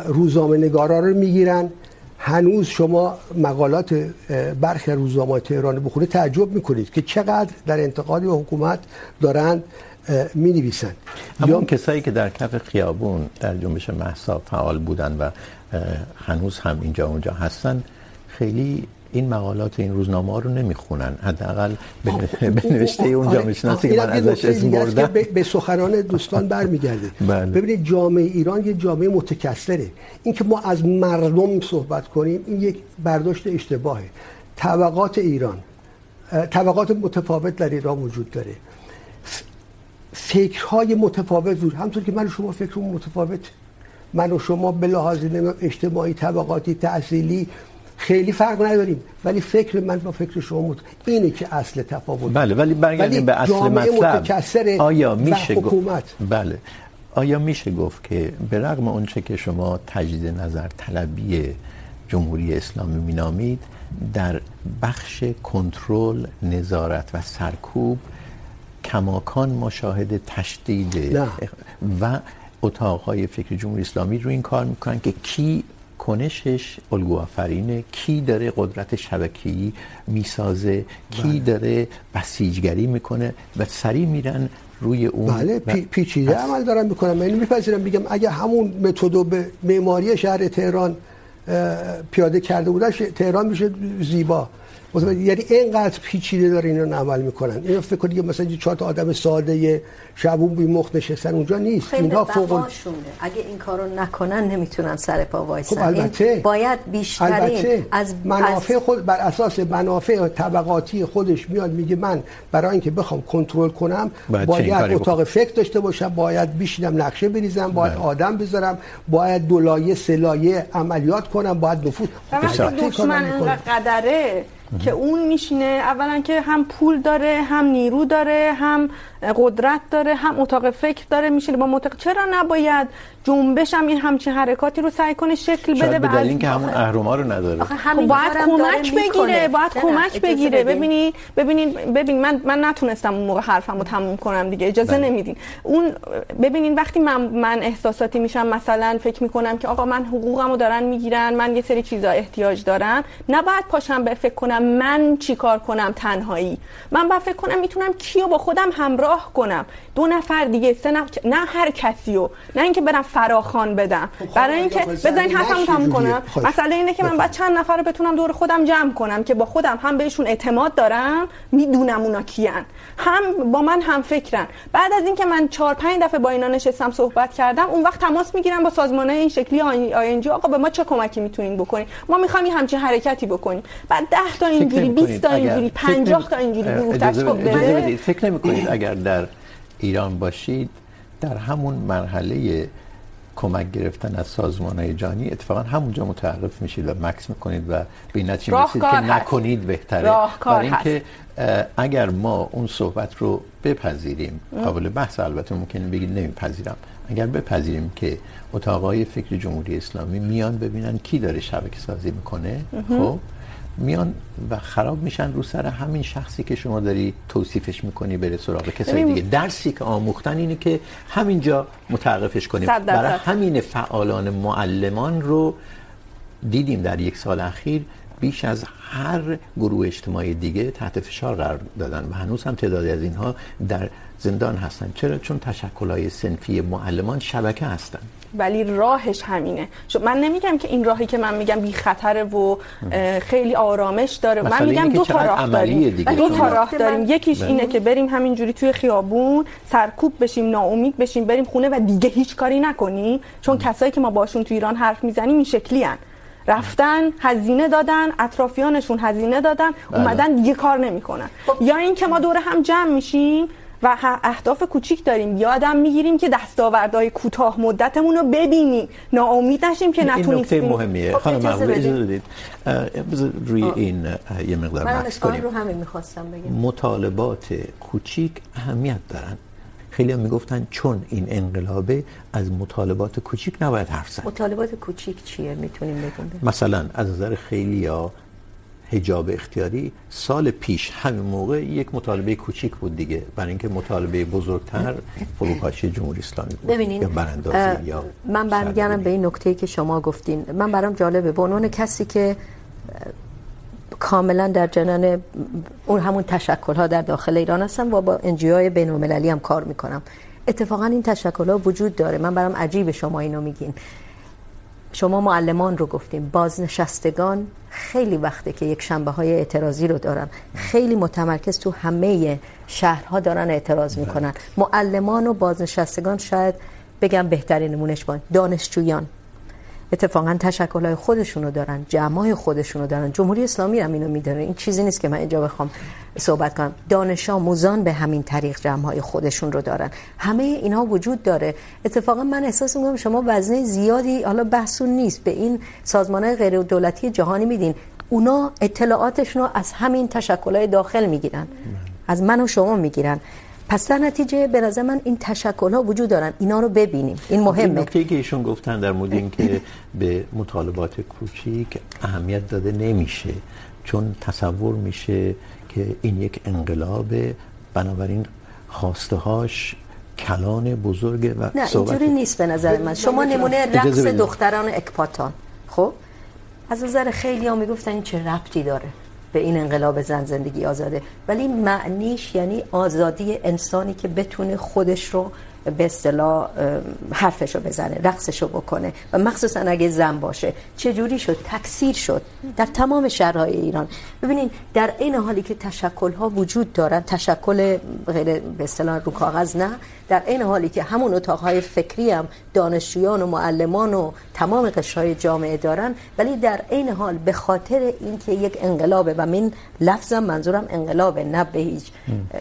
روزنامه نگارا رو میگیرن. هنوز شما مقالات برخی روزنامه تهران بخونید تعجب میکنید که چقدر در انتقاد به حکومت دارن می نویسن اون کسایی که در کف خیابون در جنبش مهسا فعال بودن و هنوز هم اینجا اونجا هستن خیلی این مقالات این روزنامه ها رو نمیخونن. حداقل به نوشته اون جامعه شناسی که من ازش اسم بردم. به سخنان دوستان *laughs* برمیگرده ببینید جامعه ایران یه جامعه متکثره. این که ما از مردم صحبت کنیم این یک برداشت اشتباهه. طبقات ایران طبقات متفاوت در ایران وجود داره. فکرهای متفاوت وجود همونطور که من و شما فکرمون متفاوت. من و شما به لحاظ اجتماعی طبقاتی تحصیلی خیلی فرق نداریم ولی فکر من با فکر شما مت... اینه که اصل تفاوت. بله ولی برگردیم به اصل مطلب. آیا میشه حکومت؟ بله. آیا میشه گفت که به رغم اونچه که شما تجدید نظر طلبی جمهوری اسلامی مینامید در بخش کنترل نظارت و سرکوب کماکان ما شاهد تشدید و اتاقهای فکر جمهوری اسلامی رو این کار میکنن که کی کنشش الگو آفرینه کی داره قدرت شبکه‌ای میسازه؟ کی داره بسیجگری میکنه؟ و سری میرن روی اون بله پیچیده عمل دارن میکنن. من میپذیرم بگم اگه همون متدو به معماری شهر تهران پیاده کرده بودن تهران میشه زیبا. یعنی اینقدر پیچیده داره اینا عمل میکنن. اینا فکر کنید مثلا چهار تا آدم ساده شبون بی مخ نشستن اونجا نیست. اینا فوق اگه این کارو نکنن نمیتونن سر پا وایسن. خب البته. باید بیشترین از منافع خود بر اساس منافع طبقاتی خودش میاد میگه من برای اینکه بخوام کنترل کنم باید, باید اتاق فکر داشته باشم باید بیشینم نقشه بریزم باید بله. آدم بذارم باید دولایه سلایه عملیات کنم باید نفوذ دشمن اینقدر قدره که اون میشینه اولا که هم پول داره هم نیرو داره هم قدرت داره هم اتاق فکر داره میشینه با متق... چرا نباید جنبش هم این همچین حرکاتی رو سعی کنه شکل بده شاید به دلیل اینکه همون اهرم‌ها رو نداره. خب باید کمک بگیره باید کمک بگیره. ببینید ببینید ببین من من نتونستم اون موقع حرفمو تموم کنم دیگه اجازه بله. نمیدین. اون ببینید وقتی من من احساساتی میشم مثلا فکر میکنم که آقا من حقوقمو دارن میگیرن من یه سری چیزا احتیاج دارم نباید پاشم به فکر کنم من چیکار کنم تنهایی. من باید فکر کنم میتونم کیو با خودم همراه کنم. دو نفر دیگه سه نفر نه هر کسیو. نه اینکه برم فراخوان بدم. برای اینکه بزنین حرفمو تموم کنم. مسئله اینه که من باید چند نفر رو بتونم دور خودم جمع کنم که با خودم هم بهشون اعتماد دارم میدونم اونا کیان. هم با من هم فکرن. بعد از اینکه من 4 5 دفعه با اینا نشستم صحبت کردم اون وقت تماس میگیرم با سازمانه این شکلی آی ان جی آقا به ما چه کمکی میتونین بکنین؟ ما میخوایم همچین حرکتی بکنیم. بعد 10 تا اینجوری 20 تا اینجوری 50 تا اینجوری گروه تشکیل بده فکر نمیکنید اگر در ایران باشید در همون مرحله کمک گرفتن از سازمان های جهانی اتفاقا همونجا متوقف میشید و مکس میکنید و به این نتیجه میرسید که نکنید بهتره برای اینکه اگر ما اون صحبت رو بپذیریم قابل بحث البته ممکنه بگید نمیپذیرم اگر بپذیریم که اتاقای فکر جمهوری اسلامی میان ببینن کی داره شبکه سازی میکنه خب میان و خراب میشن رو سر همین شخصی که شما داری توصیفش میکنی بره سراغ کسای دیگه. درسی که آموختن اینه که همینجا متوقفش کنیم. برای همین فعالان معلمان رو دیدیم در یک سال اخیر. بیش از هر گروه اجتماعی دیگه تحت فشار قرار دادن و هنوز هم تعدادی از اینها در زندان هستن. چرا؟ چون تشکل‌های صنفی معلمان شبکه هستن. ولی راهش همینه. من نمیگم که این راهی که من میگم بی خطره و خیلی آرامش داره. من میگم دو تا راه داریم. دو تا راه داریم. یکیش اینه که بریم همینجوری توی خیابون سرکوب بشیم ناامید بشیم بریم خونه و دیگه هیچ کاری نکنیم. چون کسایی که ما باشون تو ایران حرف میزنیم این شکلی هن. رفتن هزینه دادن اطرافیانشون هزینه دادن اومدن دیگه کار نمیکنن. یا این که ما دور هم جمع میشیم و اهداف کوچیک داریم. یادم میگیریم که دستاوردهای کوتاه مدتمون رو ببینیم. ناامید نشیم که نتونیم این نکته مهمیه. خانم محبوب اجازه بدید. روی این یه مقدار بحث کنیم. رو همین میخواستم بگم. مطالبات کوچیک اهمیت دارن. خیلی هم میگفتن چون این انقلابه از مطالبات کوچیک نباید حرف زد. مطالبات کوچیک چیه میتونیم بگیم؟ مثلا از نظر خیلی ها حجاب اختیاری سال پیش همین موقع یک مطالبه کوچیک بود دیگه برای اینکه مطالبه بزرگتر فروپاشی جمهوری اسلامی بود ببینین یا براندازی یا من برمیگردم به این نکته‌ای که شما گفتین. من برام جالبه. به عنوان کسی که کاملا در جنان اون همون تشکل ها در داخل ایران هستم و با انجیو های بین المللی هم کار میکنم. اتفاقا این تشکل ها وجود داره. من برام عجیب شما اینو میگین. شما معلمان رو گفتیم. بازنشستگان خیلی وقته که یک شنبه های اعتراضی رو دارن. خیلی متمرکز تو همه شهرها دارن اعتراض میکنن. معلمان و بازنشستگان شاید بگم بهترین نمونش بان دانشجویان. اتفاقا تشکل‌های خودشونو دارن جمعای خودشونو دارن. جمهوری اسلامی هم اینو میداره. این چیزی نیست که من اینجا بخوام صحبت کنم. دانش آموزان به همین طریق جمعای خودشون رو دارن. همه اینها وجود داره. اتفاقا من احساس میکنم شما وزنه زیادی، حالا بحثون نیست. به این سازمان‌های غیر دولتی جهانی میدین. اونا اطلاعاتشون رو از همین تشکل‌های داخل میگیرن. از من و شما میگیرن. پس در نتیجه به نظر من این تشکل ها وجود دارن. اینا رو ببینیم. این مهمه. نکته که ایشون گفتن در مورد اینکه به مطالبات کوچیک اهمیت داده نمیشه چون تصور میشه که این یک انقلاب بنابراین خواسته هاش کلان بزرگ و نه اینجوری نیست به نظر من. شما نمونه رقص دختران اکپاتان. خب؟ از نظر خیلی ها میگفتن این چه ربطی داره؟ به این انقلاب زن زندگی آزاده. ولی معنیش یعنی آزادی انسانی که بتونه خودش رو به اصطلاح حرفشو بزنه رقصشو بکنه. و مخصوصا اگه زن باشه. چه جوری شد؟ تکثیر شد در تمام شهرهای ایران. ببینین، در این حالی که تشکل ها وجود دارن، تشکل غیر، به اصطلاح، رو کاغذ نه در این حالی که همون اتاقهای فکری هم دانشجویان و معلمان و تمام قشرهای جامعه دارن ولی در این حال به خاطر اینکه یک انقلابه و من لفظم منظورم انقلابه نه به هیچ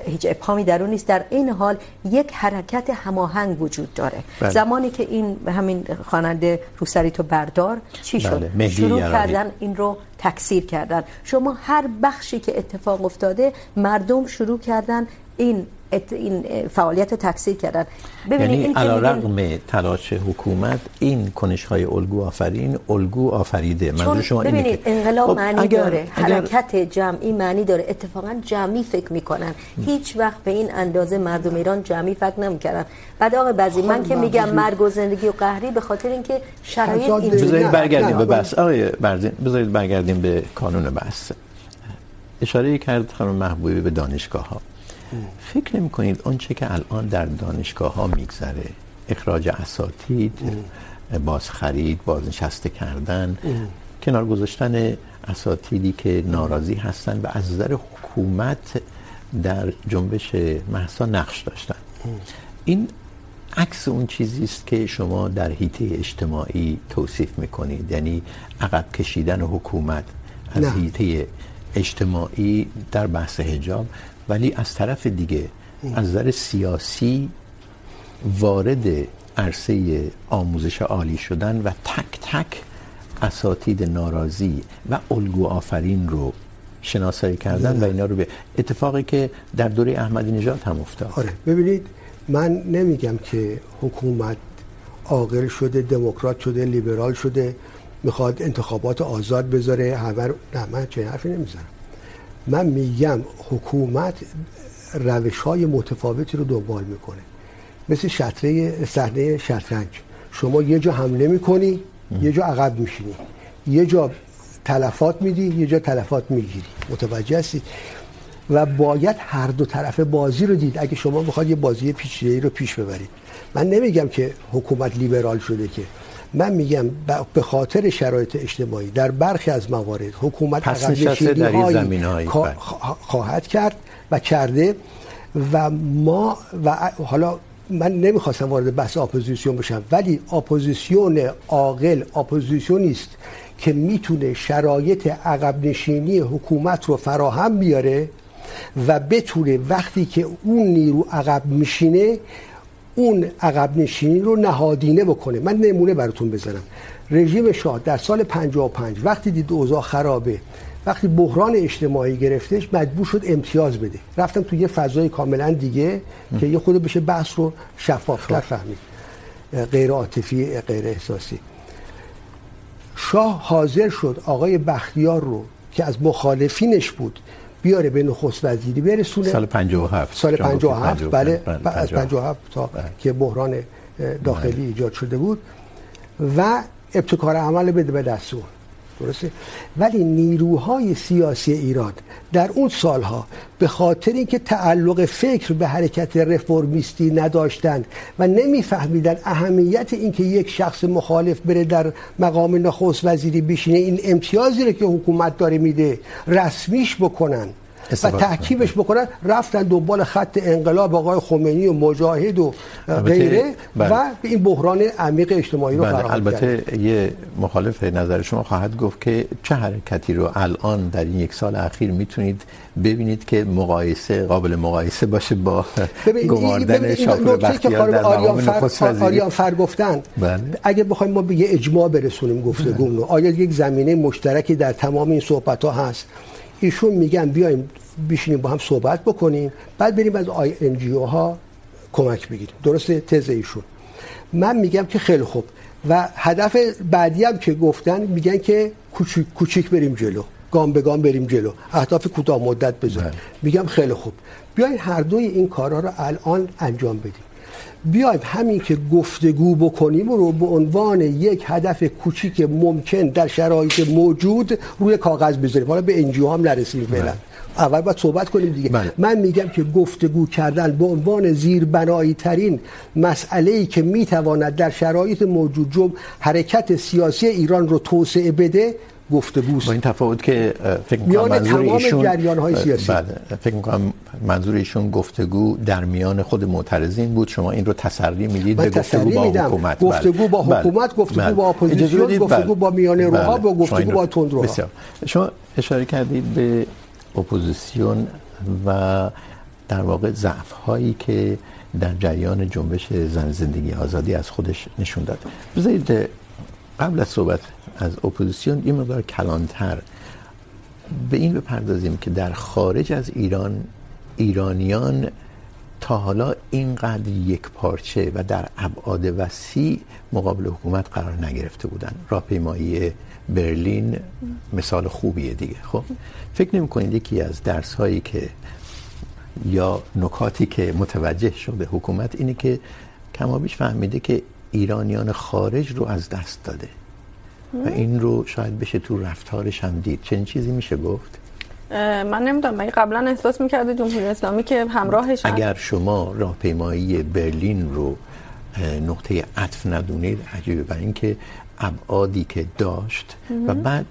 هیچ ابهامی در اون نیست در این حال یک حرکت هماهنگ وجود داره بله. زمانی که این همین خواننده روسری تو بردار چی شد بله. شروع کردن این رو تکثیر کردن شما هر بخشی که اتفاق افتاده مردم شروع کردن این این فعالیت تکثیر کردن. ببینید یعنی علی رغم تلاش حکومت این کنش های الگو آفرین الگو آفریده. منظور شما اینه ببینید انقلاب معنی اگر داره اگر حرکت جمعی معنی داره. اتفاقا جمعی فکر میکنن. هیچ وقت به این اندازه مردم ایران جمعی فکر نمیکردن. بعد آقا بعضی من که میگم مرگ و زندگی و قهری به خاطر اینکه شرایط اینجوری بذارید برگردیم به بحث. آقای برزین بذارید برگردیم به قانون بحث. اشاره کرد خانم محبوبی به دانشگاه ها فکر نمی کنید آنچه که الان در دانشگاه ها میگذره. اخراج اساتید باز خرید باز نشسته کردن کنار گذاشتن اساتیدی که ناراضی هستن و از نظر حکومت در جنبش محسا نقش داشتن. این عکس اون چیزی است که شما در حیطه اجتماعی توصیف میکنید. یعنی عقب کشیدن حکومت از حیطه اجتماعی در بحث حجاب ولی از طرف دیگه از نظر سیاسی وارد عرصه آموزش عالی شدن و تک تک اساتید ناراضی و الگو آفرین رو شناسایی کردن و اینا رو به اتفاقی که در دوره احمدی نژاد هم افتاد. آره ببینید من نمیگم که حکومت عاقل شده دموکرات شده لیبرال شده میخواد انتخابات آزاد بذاره رو نه من چه حرفی نمیزنم. من میگم حکومت روش های متفاوتی رو دنبال میکنه. مثل شطره صحنه شطرنج. شما یه جا حمله میکنی، یه جا عقب میشینی. یه جا تلفات میدی، یه جا تلفات میگیری. متوجه هستی و باید هر دو طرف بازی رو دید. اگه شما میخواد یه بازی پیچیده‌ای رو پیش ببرید. من نمیگم که حکومت لیبرال شده که من میگم به خاطر شرایط اجتماعی در برخی از موارد حکومت نشینی هایی خواهد کرد و کرده و ما و حالا من نمیخواستم وارد بحث اپوزیسیون بشم ولی اپوزیسیون عاقل اپوزیسیونی است که میتونه شرایط عقب نشینی حکومت رو فراهم بیاره و بتونه وقتی که اون نیرو عقب میشینه اون عقب نشینی رو نهادینه بکنه. من نمونه براتون بزنم رژیم شاه در سال 55 وقتی دید اوضاع خرابه وقتی بحران اجتماعی گرفتش مجبور شد امتیاز بده. رفتم تو یه فضای کاملا دیگه. که یه خود بشه بحث رو شفافتر فهمید. غیر عاطفی غیر احساسی. شاه حاضر شد آقای بختیار رو که از مخالفینش بود بیاره به نخست وزیری برسونه سال 57 سال 57 بله از 57 تا که بحران داخلی ایجاد شده بود و ابتکار عمل بده به دست اون درسته؟ ولی نیروهای سیاسی ایران در اون سالها به خاطر اینکه تعلق فکر به حرکت رفرمیستی نداشتند و نمیفهمیدن اهمیت اینکه یک شخص مخالف بره در مقام نخست وزیری بشینه، این امتیازی رو که حکومت داره میده رسمیش بکنن. و تحکیمش بکنن رفتن دنبال خط انقلاب آقای خمینی و مجاهد و غیره و به این بحران عمیق اجتماعی رو فراهم البته یه مخالف نظر شما خواهد گفت که چه حرکتی رو الان در این یک سال اخیر میتونید ببینید که مقایسه قابل مقایسه باشه با گماردن شاپور بختیار در نخست وزیری. آریان فر گفتن اگه بخوایم ما به یه اجماع برسونیم گفتگو رو آیا یک زمینه مشترکی در تمام این صحبت ها هست؟ ایشون میگن بیایم بشینیم با هم صحبت بکنیم بعد بریم از آی ان جی او ها کمک بگیریم. درسته؟ تز ایشون. من میگم که خیلی خوب. و هدف بعدی هم که گفتن میگن که کوچیک کوچیک بریم جلو. گام به گام بریم جلو. اهداف کوتاه مدت بذاریم. میگم خیلی خوب. بیاین هر دوی این کارها رو الان انجام بدیم. بیایم همین که گفتگو بکنیم رو به عنوان یک هدف کوچیک ممکن در شرایط موجود روی کاغذ بذاریم. حالا به انجیو هم نرسیم فعلا. اول باید صحبت کنیم دیگه. بله. من میگم که گفتگو کردن به عنوان زیربنایی ترین مسئله ای که میتواند در شرایط موجود جمع حرکت سیاسی ایران رو توسعه بده گفتگوست. با این تفاوت که فکر می‌کنم منظور ایشون جریان‌های سیاسی. بله فکر می‌کنم منظور ایشون گفتگو در میان خود معترضین بود. شما این رو تسری میدید به گفتگو با حکومت. گفتگو با حکومت گفتگو با اپوزیسیون گفتگو با میان روها با گفتگو با تندروها شما اشاره کردید به اپوزیسیون و در واقع ضعف هایی که در جریان جنبش زن زندگی آزادی از خودش نشون داد. بذارید قبل از صحبت از اپوزیسیون یه مقدار کلانتر. به این بپردازیم که در خارج از ایران، ایرانیان تا حالا اینقدر یک پارچه و در ابعاد وسیع مقابل حکومت قرار نگرفته بودن. راهپیمایی برلین مثال خوبیه دیگه، خب؟ فکر نمی کنید یکی از درس هایی که یا نکاتی که متوجه شده حکومت اینه که کما بیش فهمیده که ایرانیان خارج رو از دست داده. و این رو شاید بشه تو رفتارش هم دید. چنین چیزی میشه گفت؟ من نمیدونم. مگه قبلا احساس میکرده جمهوری اسلامی که همراهش اگر شما راهپیمایی برلین رو نقطه عطف ندونید عجیبه. برای اینکه ابعادی که داشت و بعد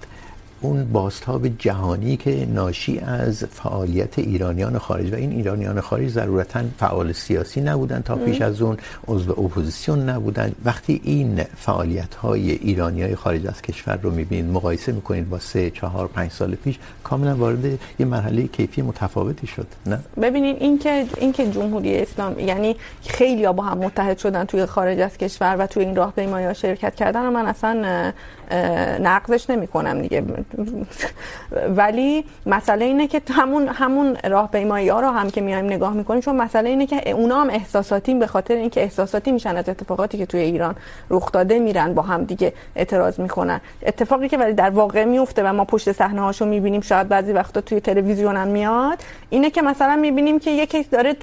اون بازتاب جهانی که ناشی از فعالیت ایرانیان خارج و این ایرانیان خارج ضرورتا فعال سیاسی نبودن تا پیش از اون، عضو اپوزیسیون نبودن. وقتی این فعالیت های ایرانی های خارج از کشور رو میبینید، مقایسه میکنید با سه، چهار، پنج سال پیش، کاملا وارد یه مرحله کیفی متفاوتی شد، نه؟ ببینین این که این که جمهوری اسلامی یعنی خیلی با هم متحد شدن توی خارج از کشور و توی این راهپیمایی ها شرکت کردن و من اصلا نقضش نمی کنم دیگه. ولی مسئله اینه که همون همون راهپیمایی ها رو هم که میایم نگاه میکنیم چون مسئله اینه که اونا هم احساساتی به خاطر اینکه احساساتی میشن از اتفاقاتی که توی ایران رخ داده میرن با هم دیگه اعتراض میکنن. اتفاقی که ولی در واقع میفته و ما پشت صحنه هاشو میبینیم شاید بعضی وقتا توی تلویزیون هم میاد اینه که مثلا میبینیم که یکی داره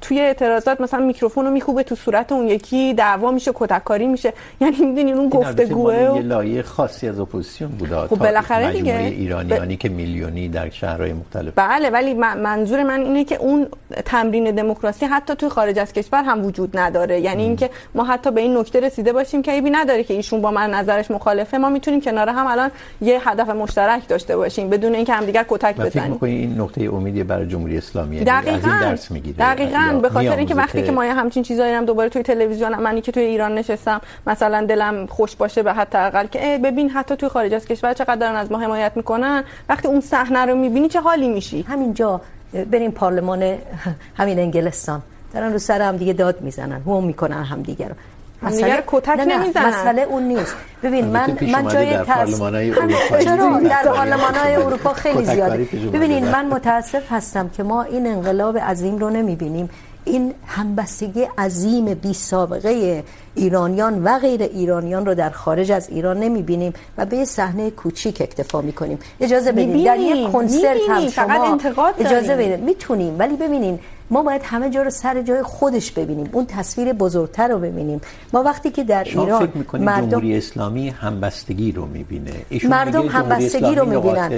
توی اعتراضات مثلا میکروفون رو میکوبه تو صورت اون یکی دعوا میشه کتککاری میشه. یعنی میدونین اون گفتگوه لایه خاصی از اپوزیسیون بوده. خب بالاخره دیگه. ایرانیانی ب... که میلیونی در شهرهای مختلف. بله ولی منظور من اینه که اون تمرین دموکراسی حتی توی خارج از کشور هم وجود نداره. یعنی اینکه ما حتی به این نکته رسیده باشیم که ایبی نداره که ایشون با من نظرش مخالفه. ما میتونیم کنار هم الان یه هدف مشترک داشته باشیم بدون اینکه همدیگر کتک بزنیم فکر می‌کنی این نقطه امیدی برای جمهوری اسلامی دقیقاً از این درس میگیره؟ دقیقاً. به خاطر اینکه وقتی که ما همچین چیزایی هم دوباره توی تلویزیون منی که توی ایران نشستم مثلا دلم خوش باشه به حتی اقل که ببین حتی توی خارج از کشور چقدر از ما حمایت میکنن. وقتی اون صحنه رو میبینی چه حالی میشی؟ همینجا بریم پارلمان همین انگلستان. دارن رو سر هم دیگه داد میزنن. هم میکنن هم دیگه رو. مسئله کتک نمیزنن. مسئله اون نیست. ببین من من جای چرا؟ در پارلمان‌های اروپا خیلی زیاده. ببینید من متاسف هستم که ما این انقلاب عظیم رو نمیبینیم. این همبستگی عظیم بی سابقه ایرانیان و غیر ایرانیان رو در خارج از ایران نمیبینیم و به صحنه کوچیک اکتفا میکنیم. اجازه بدید در یک کنسرت هم شما اجازه بدید میتونیم ولی ببینین ما باید همه جا رو سر جای خودش ببینیم اون تصویر بزرگتر رو ببینیم. ما وقتی که در شما ایران فکر میکنید مردم جمهوری اسلامی همبستگی رو میبینه؟ مردم همبستگی رو میبینن.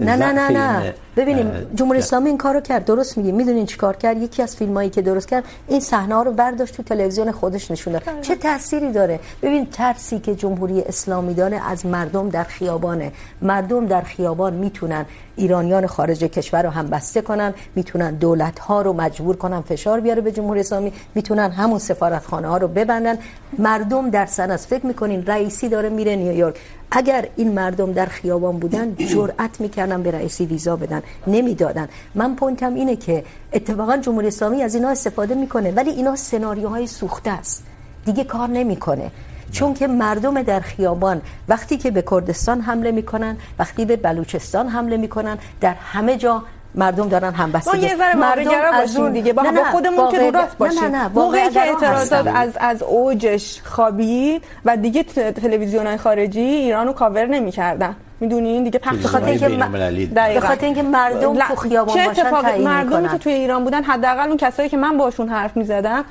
نه نه نه نه. ببینیم جمهوری اسلامی این کارو کرد. درست میگی میدونین چیکار کرد؟ یکی از فیلمایی که درست کرد این صحنه ها رو برداشت تو تلویزیون خودش نشون داد. چه تأثیری داره؟ ببین ترسی که جمهوری اسلامی داره از مردم در خیابانه. مردم در خیابان میتونن ایرانیان خارج کشور رو هم بسته کنن میتونن دولت ها رو مجبور کنن فشار بیاره به جمهوری اسلامی. میتونن همون سفارتخانه ها رو ببندن. مردم در سن از فکر میکنین رئیسی داره میره نیویورک. اگر این مردم در خیابان بودن، جرأت میکردن به رئیسی ویزا بدن. نمیدادن. من پوینتم اینه که اتفاقا جمهوری اسلامی از اینا استفاده میکنه، ولی اینا سناریوهای سوخته است. دیگه کار نمیکنه. چون که مردم در خیابان وقتی که به کردستان حمله میکنن، وقتی به بلوچستان حمله میکنن، در همه جا مردم دارن هم بسته ما یه ذره واقع‌گرا باشیم دیگه. با, با خودمون که رو راست باشیم نه نه موقعی که اعتراضات از از اوجش خوابید و دیگه تلویزیون‌های خارجی ایرانو کاور نمی‌کردن. میدونین دیگه پخش به خاطر اینکه به خاطر اینکه مردم تو خیابان باشن چه اتفاقی مردمی که توی ایران بودن حداقل اون کسایی که من باشون حرف می‌زدم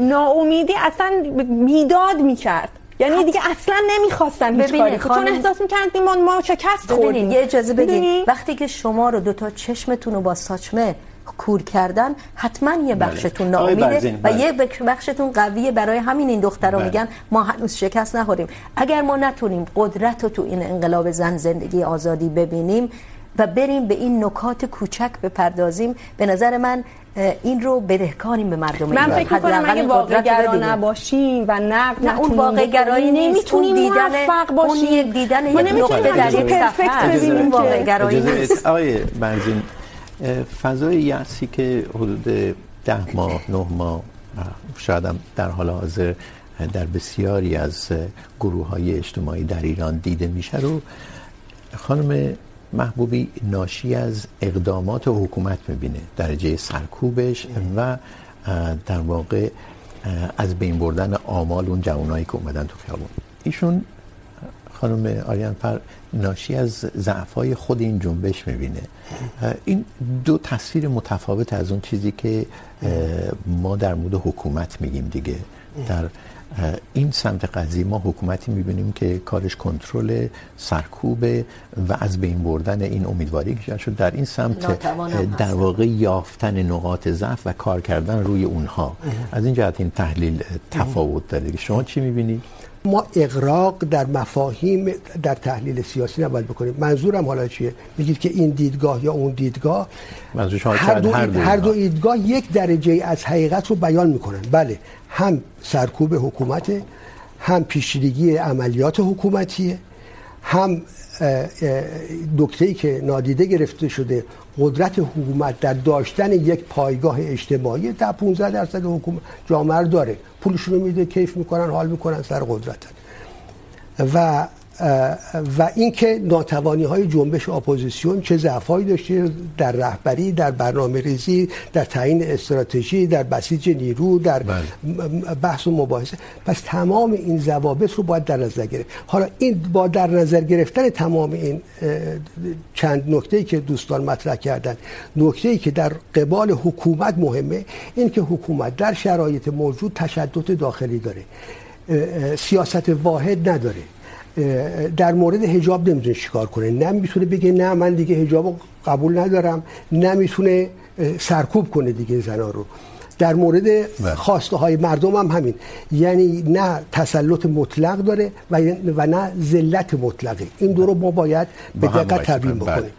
ناامیدی اصلا میداد میکرد. یعنی دیگه اصلا نمیخواستن. هیچ کاری. کنن چون احساس میکردیم ما ما شکست خوردیم. یه اجازه بدین. وقتی که شما رو دو تا چشمتون رو با ساچمه کور کردن حتما یه بخشتون ناامیده و یه بخشتون قویه برای همین این دخترا میگن. ما هنوز شکست نخوریم. اگر ما نتونیم قدرت رو تو این انقلاب زن زندگی آزادی ببینیم و بریم به این نکات کوچک بپردازیم به نظر من این رو بدهکاریم به مردم من فکر می‌کنم اگه واقع گرا نباشیم و نقد نه اون واقع گرایی نمیتونیم موفق باشیم. اون یک دیدن یک نقطه در یک صفحه ببینیم واقع گرایی نیست. آقای برزین فضای یأسی که حدود ده ماه نه ماه شاید هم در حال حاضر در بسیاری از گروه های اجتماعی در ایران دیده میشه رو خانم محبوبی ناشی از اقدامات حکومت میبینه، درجه سرکوبش و در واقع از بین بردن آمال اون جوانایی که اومدن تو خیابون. ایشون، خانم آریان فر ناشی از ضعف‌های خود این جنبش میبینه. این دو تصویر متفاوت از اون چیزی که ما در مورد حکومت میگیم دیگه. در این سمت قضیه ما حکومتی میبینیم که کارش کنترل سرکوب و از بین بردن این امیدواری که شد. در این سمت در واقع یافتن نقاط ضعف و کار کردن روی اونها. از این جهت این تحلیل تفاوت داره. شما چی میبینید ما اغراق در مفاهیم در تحلیل سیاسی نباید بکنیم. منظورم حالا چیه؟ میگید که این دیدگاه یا اون دیدگاه؟ منظور شما هر دو, هر دو, هر دو دیدگاه؟ یک درجه از حقیقت رو بیان میکنن. بله هم سرکوب حکومت هم پیشگیری عملیات حکومتیه هم نکته‌ای که نادیده گرفته شده قدرت حکومت در داشتن یک پایگاه اجتماعی تا 15 درصد حکومت جامعه رو داره. پولشون رو میده، کیف میکنن، حال میکنن، سر قدرتن. و و اینکه ناتوانی های جنبش اپوزیسیون چه ضعفایی داشته در رهبری در برنامه ریزی در تعیین استراتژی در بسیج نیرو در بحث و مباحثه. پس تمام این ضوابط رو باید در نظر گرفت. حالا این با در نظر گرفتن تمام این چند نکته‌ای که دوستان مطرح کردن. نکته‌ای که در قبال حکومت مهمه این که حکومت در شرایط موجود تشدد داخلی داره. سیاست واحد نداره. در مورد حجاب نمیتونه چیکار کنه. نه میتونه بگه نه من دیگه حجاب قبول ندارم. نه میتونه سرکوب کنه دیگه زنا رو. در مورد خواسته های مردم هم همین. یعنی نه تسلط مطلق داره و نه ذلت مطلقه. این دو رو ما باید به دقت تبیین بکنیم.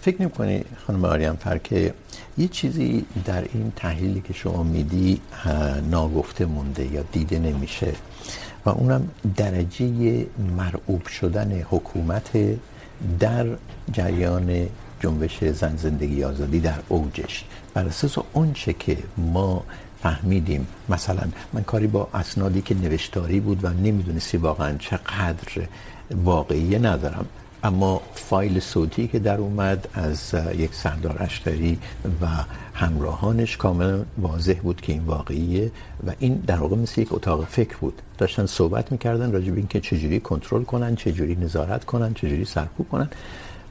فکر نمی‌کنی خانم آریان فر که یه چیزی در این تحلیلی که شما میدی ناگفته مونده یا دیده نمیشه؟ و اونم درجه مرعوب شدن حکومت در جریان جنبش زن زندگی آزادی در اوجش. بر اساس اون چه که ما فهمیدیم، مثلا من کاری با اسنادی که نوشتاری بود و نمیدونستی واقعا چقدر واقعی ندارم. اما فایل صوتی که در اومد از یک سردار اشتری و همراهانش کاملا واضح بود که این واقعیه و این در واقع مثل یک اتاق فکر بود. داشتن صحبت میکردن راجع به اینکه چجوری کنترل کنن، چجوری نظارت کنن، چجوری سرکوب کنن.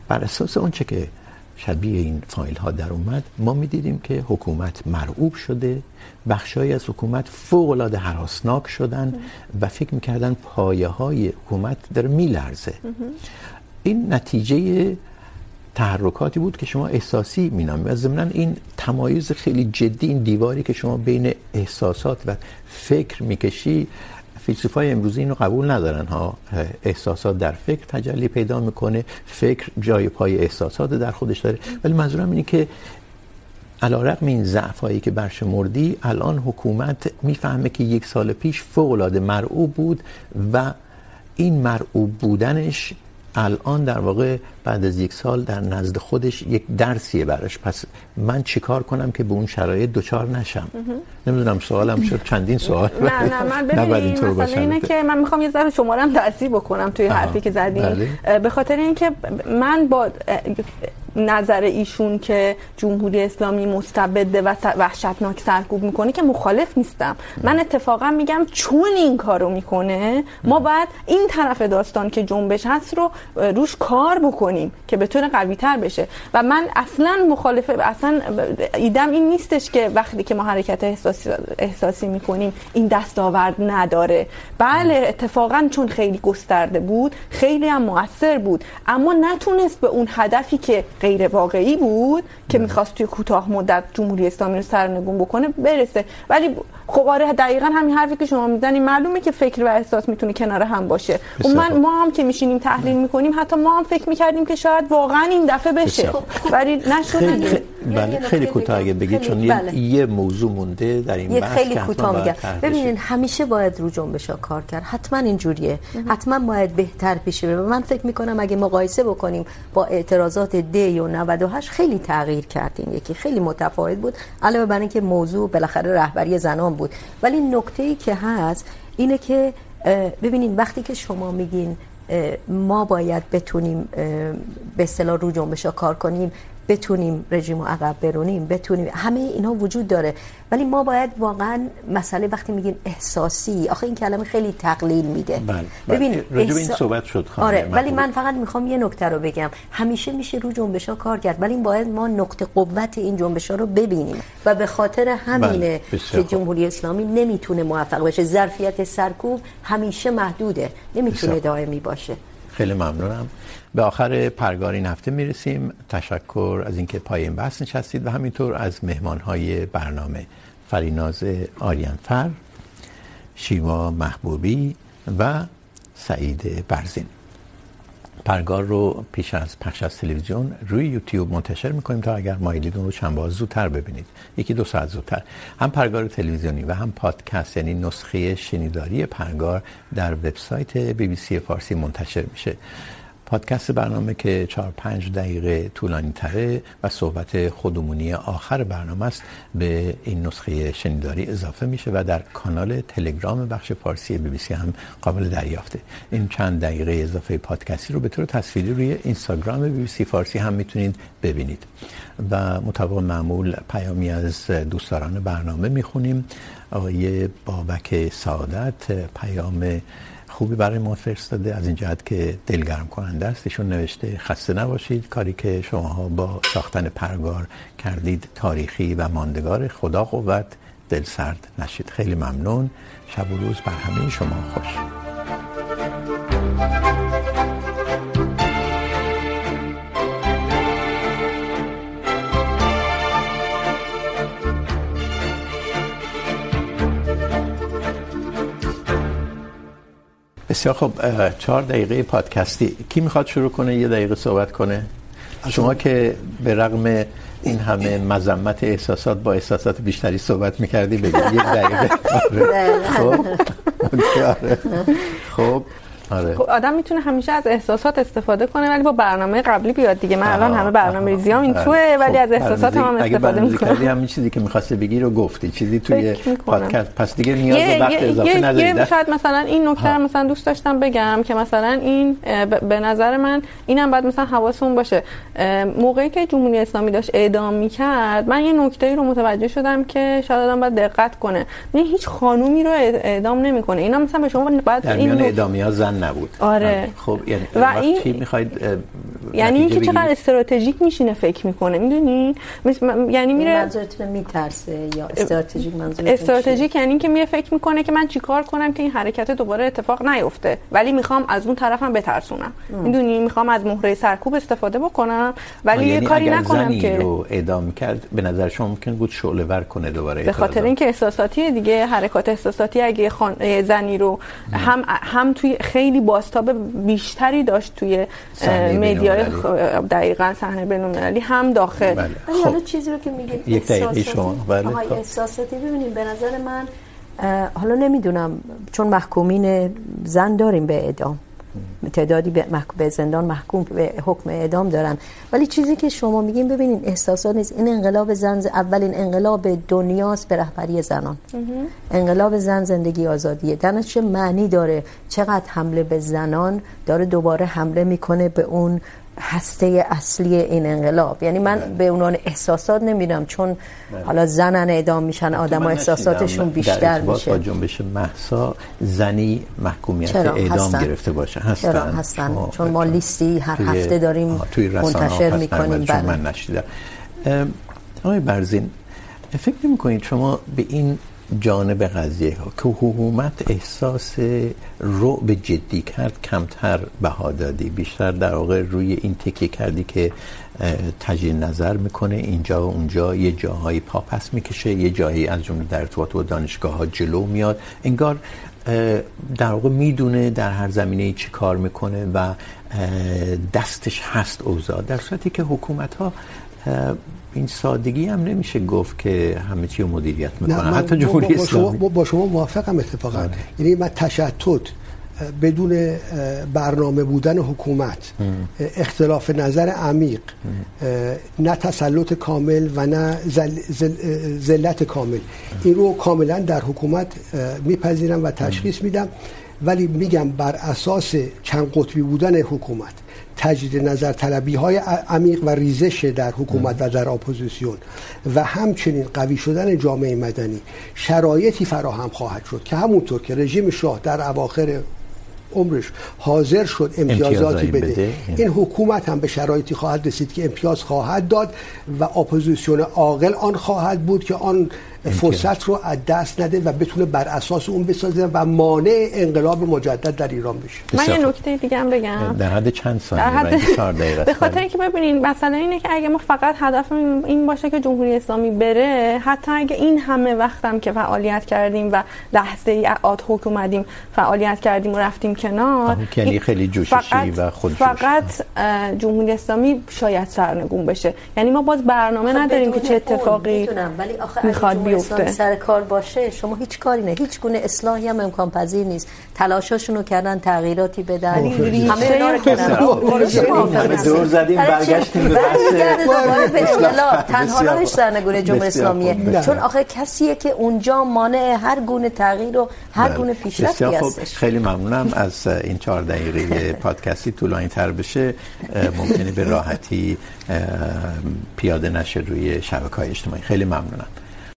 بر اساس اون چه که شبیه این فایل ها در اومد، ما میدیدیم که حکومت مرعوب شده بخشایی از حکومت فوق العاده هراسناک شدن و فکر میکردن پایه های حکومت داره میلرزه. این نتیجه تحرکاتی بود که شما احساسی مینامید و ضمن این تمایز خیلی جدی، این دیواری که شما بین احساسات و فکر میکشی، فیلسوفای امروزی اینو قبول ندارن، ها. احساسات در فکر تجلی پیدا میکنه، فکر جای پای احساسات در خودش داره. ولی منظورم اینه که علیرغم این ضعفایی که برشمردی الان حکومت میفهمه که یک سال پیش فوق العاده مرعوب بود و این مرعوب بودنش الان در واقع بعد از یک سال در نزد خودش یک درسیه براش. پس من چیکار کنم که به اون شرایط دوچار نشم؟ نمیدونم سوالم شد. چندین سوال؟ نه نه من *laughs* ببینید مسئله اینه که من میخوام یه ذره شما رو هم تاثیر بکنم توی حرفی که زدین به خاطر اینکه من با نظر ایشون که جمهوری اسلامی مستبده و وحشتناک سرکوب میکنه که مخالف نیستم. من اتفاقا میگم چون این کارو میکنه ما باید این طرف داستان که جنبش هست رو روش کار بکنیم که بتونه قوی تر بشه. و من اصلا مخالف اصلا ایدم این نیستش که وقتی که ما حرکت احساسی, احساسی میکنیم این دستاورد نداره. بله اتفاقا چون خیلی گسترده بود خیلی هم مؤثر بود اما نتونست به اون هدفی که غیر واقعی بود که میخواست توی کوتاه مدت جمهوری اسلامی رو سرنگون بکنه برسه. ولی خب آره دقیقا همین حرفی که شما میزنید معلومه که فکر و احساس میتونه کنار هم باشه. و من ما هم که میشینیم تحلیل میکنیم حتی ما هم فکر میکردیم که شاید واقعا این دفعه بشه. ولی نشد. بله خیلی کوتاه اگه بگید چون یه موضوع مونده در این بحث خیلی کوتاه میگم. ببینید همیشه باید رو جنبش ها کار کرد. حتما اینجوریه. حتما باید بهتر پیش بره. من فکر میکنم اگه مقایسه بکنیم با اعتراضات دی و 98 خیلی تغییر کرد این یکی خیلی متفاوت بود، علاوه بر اینکه موضوع بالاخره رهبری زنان بود. ولی نکته‌ای که هست اینه که ببینید وقتی که شما میگین ما باید بتونیم به اصطلاح رو جنبش کار کنیم بتونیم رژیم رو عقب برونیم بتونیم. همه اینا وجود داره. ولی ما باید واقعا مسئله وقتی میگیم احساسی آخه این کلمه خیلی تقلیل میده. بله ببین راجع این صحبت شد خانم آره ولی من فقط میخوام یه نکته رو بگم. همیشه میشه رو جنبش ها کار کرد ولی باید ما نقطه قوت این جنبش ها رو ببینیم. و به خاطر همینه که جمهوری اسلامی نمیتونه موفق بشه ظرفیت سرکوب همیشه محدوده. نمیتونه دائمی باشه. خیلی ممنونم. به آخر پرگار این هفته میرسیم. تشکر از اینکه پای این بحث نشستید و همینطور از مهمانهای برنامه. فریناز آریانفر شیما محبوبی و سعید برزین. پرگار رو پیش از پخش از تلویزیون روی یوتیوب منتشر میکنیم تا اگر مایلید اون رو چند باز زودتر ببینید. یکی دو ساعت زودتر. هم پرگار تلویزیونی و هم پادکست یعنی نسخه شنیداری پرگار در وبسایت بی بی سی فارسی منتشر میشه. پادکست برنامه که 4 5 دقیقه طولانی تره و صحبت خودمونی آخر برنامه است، به این نسخه شنیداری اضافه میشه و در کانال تلگرام بخش فارسی بی بی سی هم قابل دریافته. این چند دقیقه اضافه پادکستی رو به طور تصویری روی اینستاگرام بی بی سی فارسی هم میتونید ببینید. و مطابق معمول پیامی از دوستداران برنامه میخونیم. آقای بابک سعادت، پیام خوبی برای ما فرستاده از این جهت که دلگرم کننده است. ایشون نوشته، خسته نباشید. کاری که شماها با ساختن پرگار کردید تاریخی و ماندگار خدا قوت. دل سرد نشید. خیلی ممنون. شب و روز بر همه شما خوش. بسیار خب چهار دقیقه پادکستی. کی میخواد شروع کنه؟ یه دقیقه صحبت کنه. شما که به رغم این همه مذمت احساسات با احساسات بیشتری صحبت میکردی بگید. یک دقیقه. *laughs* خب خب. آره. خب آدم میتونه همیشه از احساسات استفاده کنه ولی با برنامه قبلی بیاد دیگه. من الان همه برنامه ریزیام این توه ولی از احساسات هم استفاده میکنم اگه همین چیزی که میخواسته بگی رو گفتی. چیزی توی پادکست. پس دیگه نیاز به وقت اضافه ندارید یه شاید مثلا این نکته مثلا دوست داشتم بگم که مثلا این به نظر من اینم بعد مثلا حواسون باشه. موقعی که جمهوری اسلامی داشت اعدام میکرد من یه نکته‌ای رو متوجه شدم که شاید آدم باید دقت کنه. من هیچ خانومی رو اعدام نمیکنه. اینا مثلا به شما بعد این اعدامیا زن نبود. آره. خب یعنی و این میخواید یعنی اینکه چقدر استراتژیک میشینه فکر میکنه میدونین یعنی میره منظورتون میترسه یا استراتژیک منظور استراتژیک یعنی اینکه میره فکر میکنه که من چیکار کنم که این حرکت دوباره اتفاق نیفته ولی میخوام از اون طرفم بترسونم. میدونی؟ میخوام از مهره سرکوب استفاده بکنم ولی یه کاری نکنم که رو اعدام کرد به نظر شما ممکن بود شعله ور کنه دوباره به خاطر اینکه احساساتی دیگه حرکات احساساتی اگه خان... زنی رو هم هم توی خیلی باستاب بیشتری داشت توی مدیای دقیقاً صحنه بین‌المللی هم داخل. بله. ولی حالا چیزی رو که میگید یک دقیقه شما. بله احساساتی ببینید به نظر من حالا نمیدونم چون محکومین زن داریم به اعدام. تعدادی به محکوم به زندان محکوم به حکم اعدام دارن. ولی چیزی که شما میگین ببینین احساسات نیست. این انقلاب زن اولین انقلاب دنیاست به رهبری زنان. انقلاب زن زندگی آزادیه. در چه معنی داره؟ چقدر حمله به زنان داره دوباره حمله میکنه به اون هسته اصلی این انقلاب یعنی من بله. به عنوان احساسات نمیدونم چون بله. حالا زنن اعدام میشن آدم احساساتشون بیشتر میشه با جنبش مهسا زنی محکومیت اعدام هستن. گرفته باشه هستن, چرا هستن. چون ما لیستی هر هفته داریم منتشر میکنیم بله. من نشیدم آقای برزین فکر نمی کنید شما به این جانب قضیه ها که حکومت احساس رعب جدی کرد، کمتر بها دادی. بیشتر در واقع روی این تکیه کردی که تجدید نظر میکنه. اینجا و اونجا یه جاهایی پاپس میکشه، یه جایی از جمله در ارتباط با دانشگاه ها جلو میاد. انگار در واقع میدونه در هر زمینه چی کار میکنه و دستش هست اوضاع. در صورتی که حکومت ها این سادگی هم نمیشه گفت که همه چی رو مدیریت میکنن. حتی جمهوری اسلامی. با شما موافقم اتفاقا. یعنی من تشتت بدون برنامه بودن حکومت اختلاف نظر عمیق نه تسلط کامل و نه ذلت کامل. این رو کاملا در حکومت میپذیرم و تشخیص میدم. ولی میگم بر اساس چند قطبی بودن حکومت تجدید نظر طلبی های عمیق و ریزش در حکومت و در اپوزیسیون و همچنین قوی شدن جامعه مدنی شرایطی فراهم خواهد شد که همونطور که رژیم شاه در اواخر عمرش حاضر شد امتیازاتی بده, بده. این حکومت هم به شرایطی خواهد رسید که امتیاز خواهد داد و اپوزیسیون عاقل آن خواهد بود که آن فرصت رو از دست نده و بتونه بر اساس اون بسازه و مانع انقلاب مجدد در ایران بشه. من یه نکته دیگه هم بگم. در حد چند در ثانیه حد- و 4 دقیقه *laughs* به خاطر اینکه ببینین مثلا اینه که اگه ما فقط هدف این باشه که جمهوری اسلامی بره حتی اگه این همه وقتم که فعالیت کردیم و لحظه ای آد هوک اومدیم فعالیت کردیم و رفتیم کنار یعنی خیلی جوششی فقط و خودجوش. فقط جمهوری اسلامی شاید سرنگون بشه. یعنی ما باز برنامه نداریم که چه اتفاقی میدونم. ولی آخه میخواد اسلامی بیفته. سر کار باشه شما هیچ کاری نه. هیچ گونه اصلاحی هم امکان پذیر نیست. تلاشاشونو کردن تغییراتی بدن. همه اینا رو کردن. دور زدیم؟ برگشتیم به دوباره به اصطلاح. تنها راهش. سرنگون جمهوری اسلامیه. چون آخه کسیه که اونجا مانع هر گونه تغییر و هر. گونه پیشرفتی. هستش. خیلی ممنونم از این چهار دقیقه پادکستی طولانی تر بشه. ممکنه به راحتی پیاده نشه روی شبکه های اجتماعی. خیلی ممنونم.